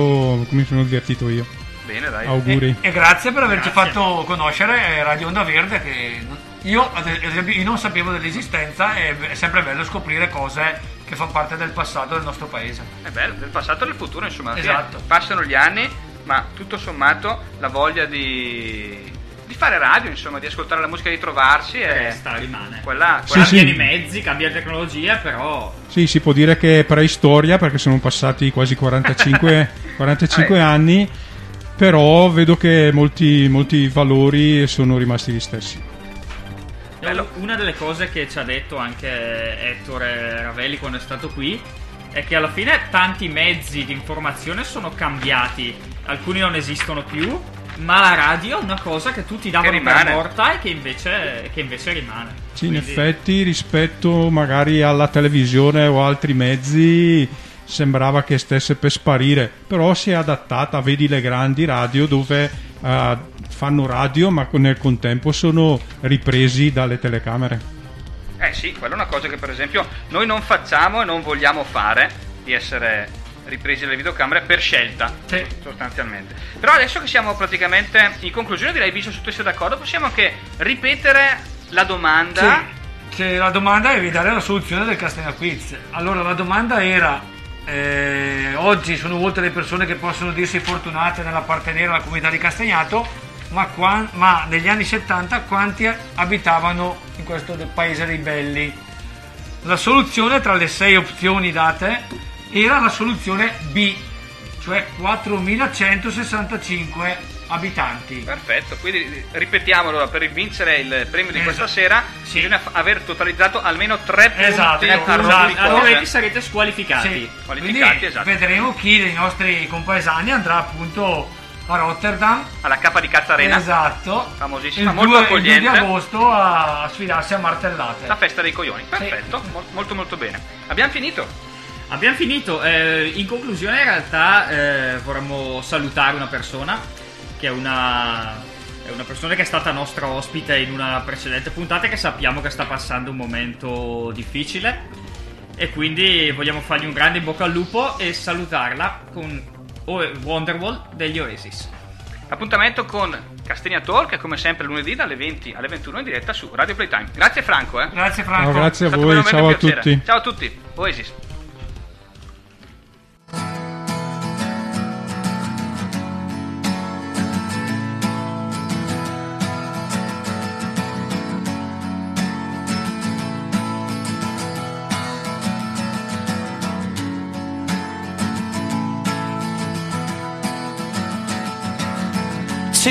come mi sono divertito io. Bene, dai. Auguri. E grazie per averci fatto conoscere Radio Onda Verde che io ad esempio io non sapevo dell'esistenza e è sempre bello scoprire cose che fanno parte del passato del nostro paese. È bello, del passato e del futuro, insomma. Esatto. Sì, Passano gli anni, ma tutto sommato la voglia di, di fare radio, insomma, di ascoltare la musica, di trovarsi, è Resta, rimane. quella, Sì, quella sì. Cambia di mezzi, cambia tecnologia, però Sì, si può dire che è preistoria perché sono passati quasi 45, 45 anni, però vedo che molti, molti valori sono rimasti gli stessi. Una delle cose che ci ha detto anche Ettore Ravelli quando è stato qui è che alla fine tanti mezzi di informazione sono cambiati, alcuni non esistono più, ma la radio è una cosa che tutti davano per morta e che invece, che invece rimane. Sì, in Quindi- effetti rispetto magari alla televisione o altri mezzi sembrava che stesse per sparire, però si è adattata, vedi le grandi radio dove eh, fanno radio ma nel contempo sono ripresi dalle telecamere. Eh sì, quella è una cosa che per esempio noi non facciamo e non vogliamo fare, di essere ripresi dalle videocamere per scelta, sostanzialmente. Però adesso che siamo praticamente in conclusione, direi, visto se tu sei d'accordo, possiamo anche ripetere la domanda. Sì, che la domanda è di dare la soluzione del Castagna Quiz. Allora, la domanda era: eh, oggi sono molte le persone che possono dirsi fortunate nell'appartenere alla comunità di Castagnato, ma, qua- ma negli anni 70 quanti abitavano in questo paese dei belli? La soluzione tra le sei opzioni date era la soluzione B, cioè 4165 abitanti. Perfetto, quindi ripetiamo allora, per vincere il premio di questa Esatto. sera bisogna f- aver totalizzato almeno tre punti Esatto, a esatto, cose. altrimenti sarete squalificati. Sì, Qualificati, quindi esatto. vedremo chi dei nostri compaesani andrà appunto a Rotterdam. Alla capa di Cazzarena. Esatto. Famosissima, il molto 2, il 2 accogliente. di agosto a, sfidarsi a martellate. La festa dei coglioni, perfetto, mol- molto molto bene. Abbiamo finito. Abbiamo finito. Eh, in conclusione, in realtà, eh, vorremmo salutare una persona che è una, è una persona che è stata nostra ospite in una precedente puntata e che sappiamo che sta passando un momento difficile. E quindi vogliamo fargli un grande in bocca al lupo e salutarla con Wonderwall degli Oasis. Appuntamento con Castegna Talk, come sempre lunedì dalle 20 alle 21 in diretta su Radio Playtime. Grazie Franco, eh. Grazie No, grazie a voi, ciao un a piacere. tutti. Ciao a tutti. Oasis.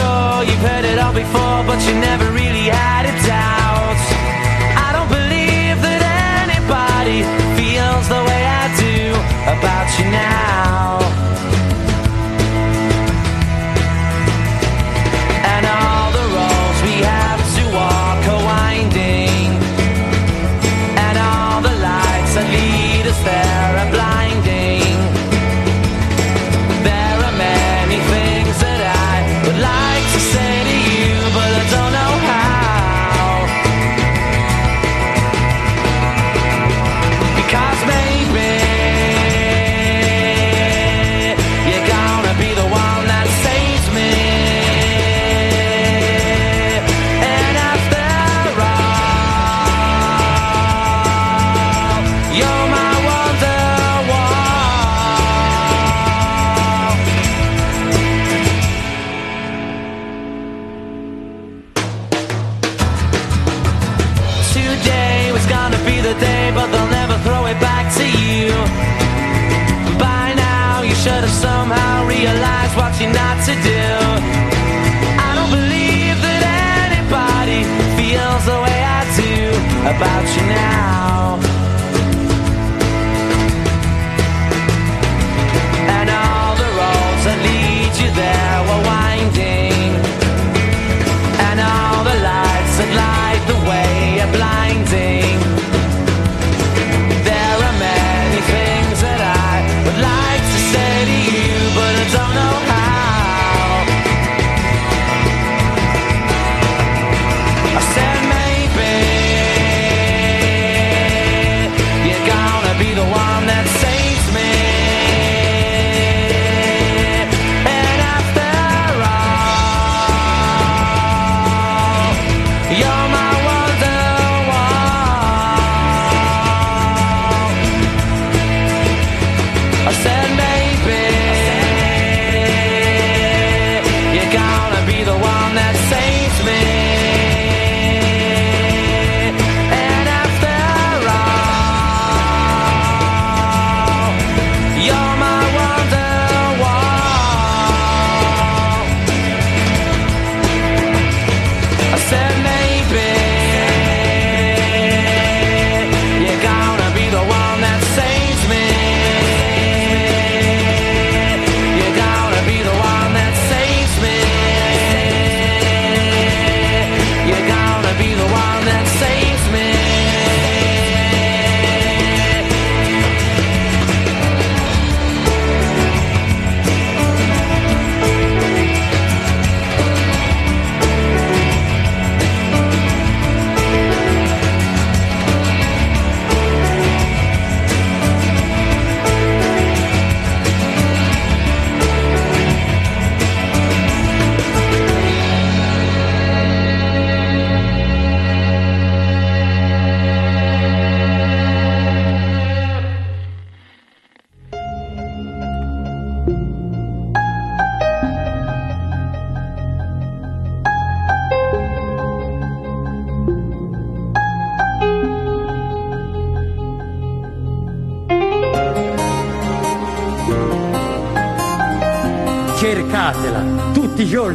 Sure you've heard it all before, but you never really had a doubt. I don't believe that anybody realized what you're not to do. I don't believe that anybody feels the way I do about you now.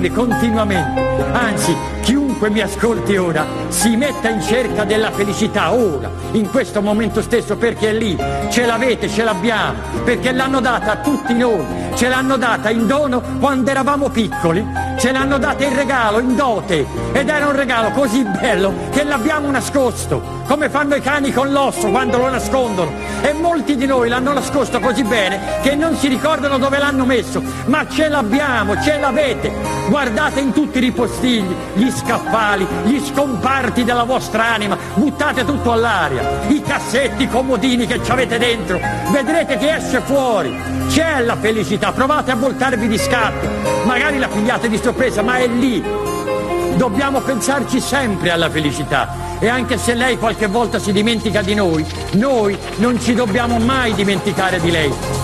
Giorni, continuamente. Anzi, chiunque mi ascolti ora si metta in cerca della felicità ora, in questo momento stesso, perché è lì, ce l'avete, ce l'abbiamo, perché l'hanno data a tutti noi, ce l'hanno data in dono quando eravamo piccoli, ce l'hanno data in regalo, in dote, ed era un regalo così bello che l'abbiamo nascosto come fanno i cani con l'osso quando lo nascondono. E molti di noi l'hanno nascosto così bene che non si ricordano dove l'hanno messo. Ma ce l'abbiamo, ce l'avete. Guardate in tutti i ripostigli, gli scaffali, gli scomparti della vostra anima, buttate tutto all'aria. I cassetti, i comodini che ci avete dentro, vedrete che esce fuori. C'è la felicità, provate a voltarvi di scatto. Magari la pigliate di sorpresa, ma è lì. Dobbiamo pensarci sempre alla felicità. E anche se lei qualche volta si dimentica di noi, noi non ci dobbiamo mai dimenticare di lei.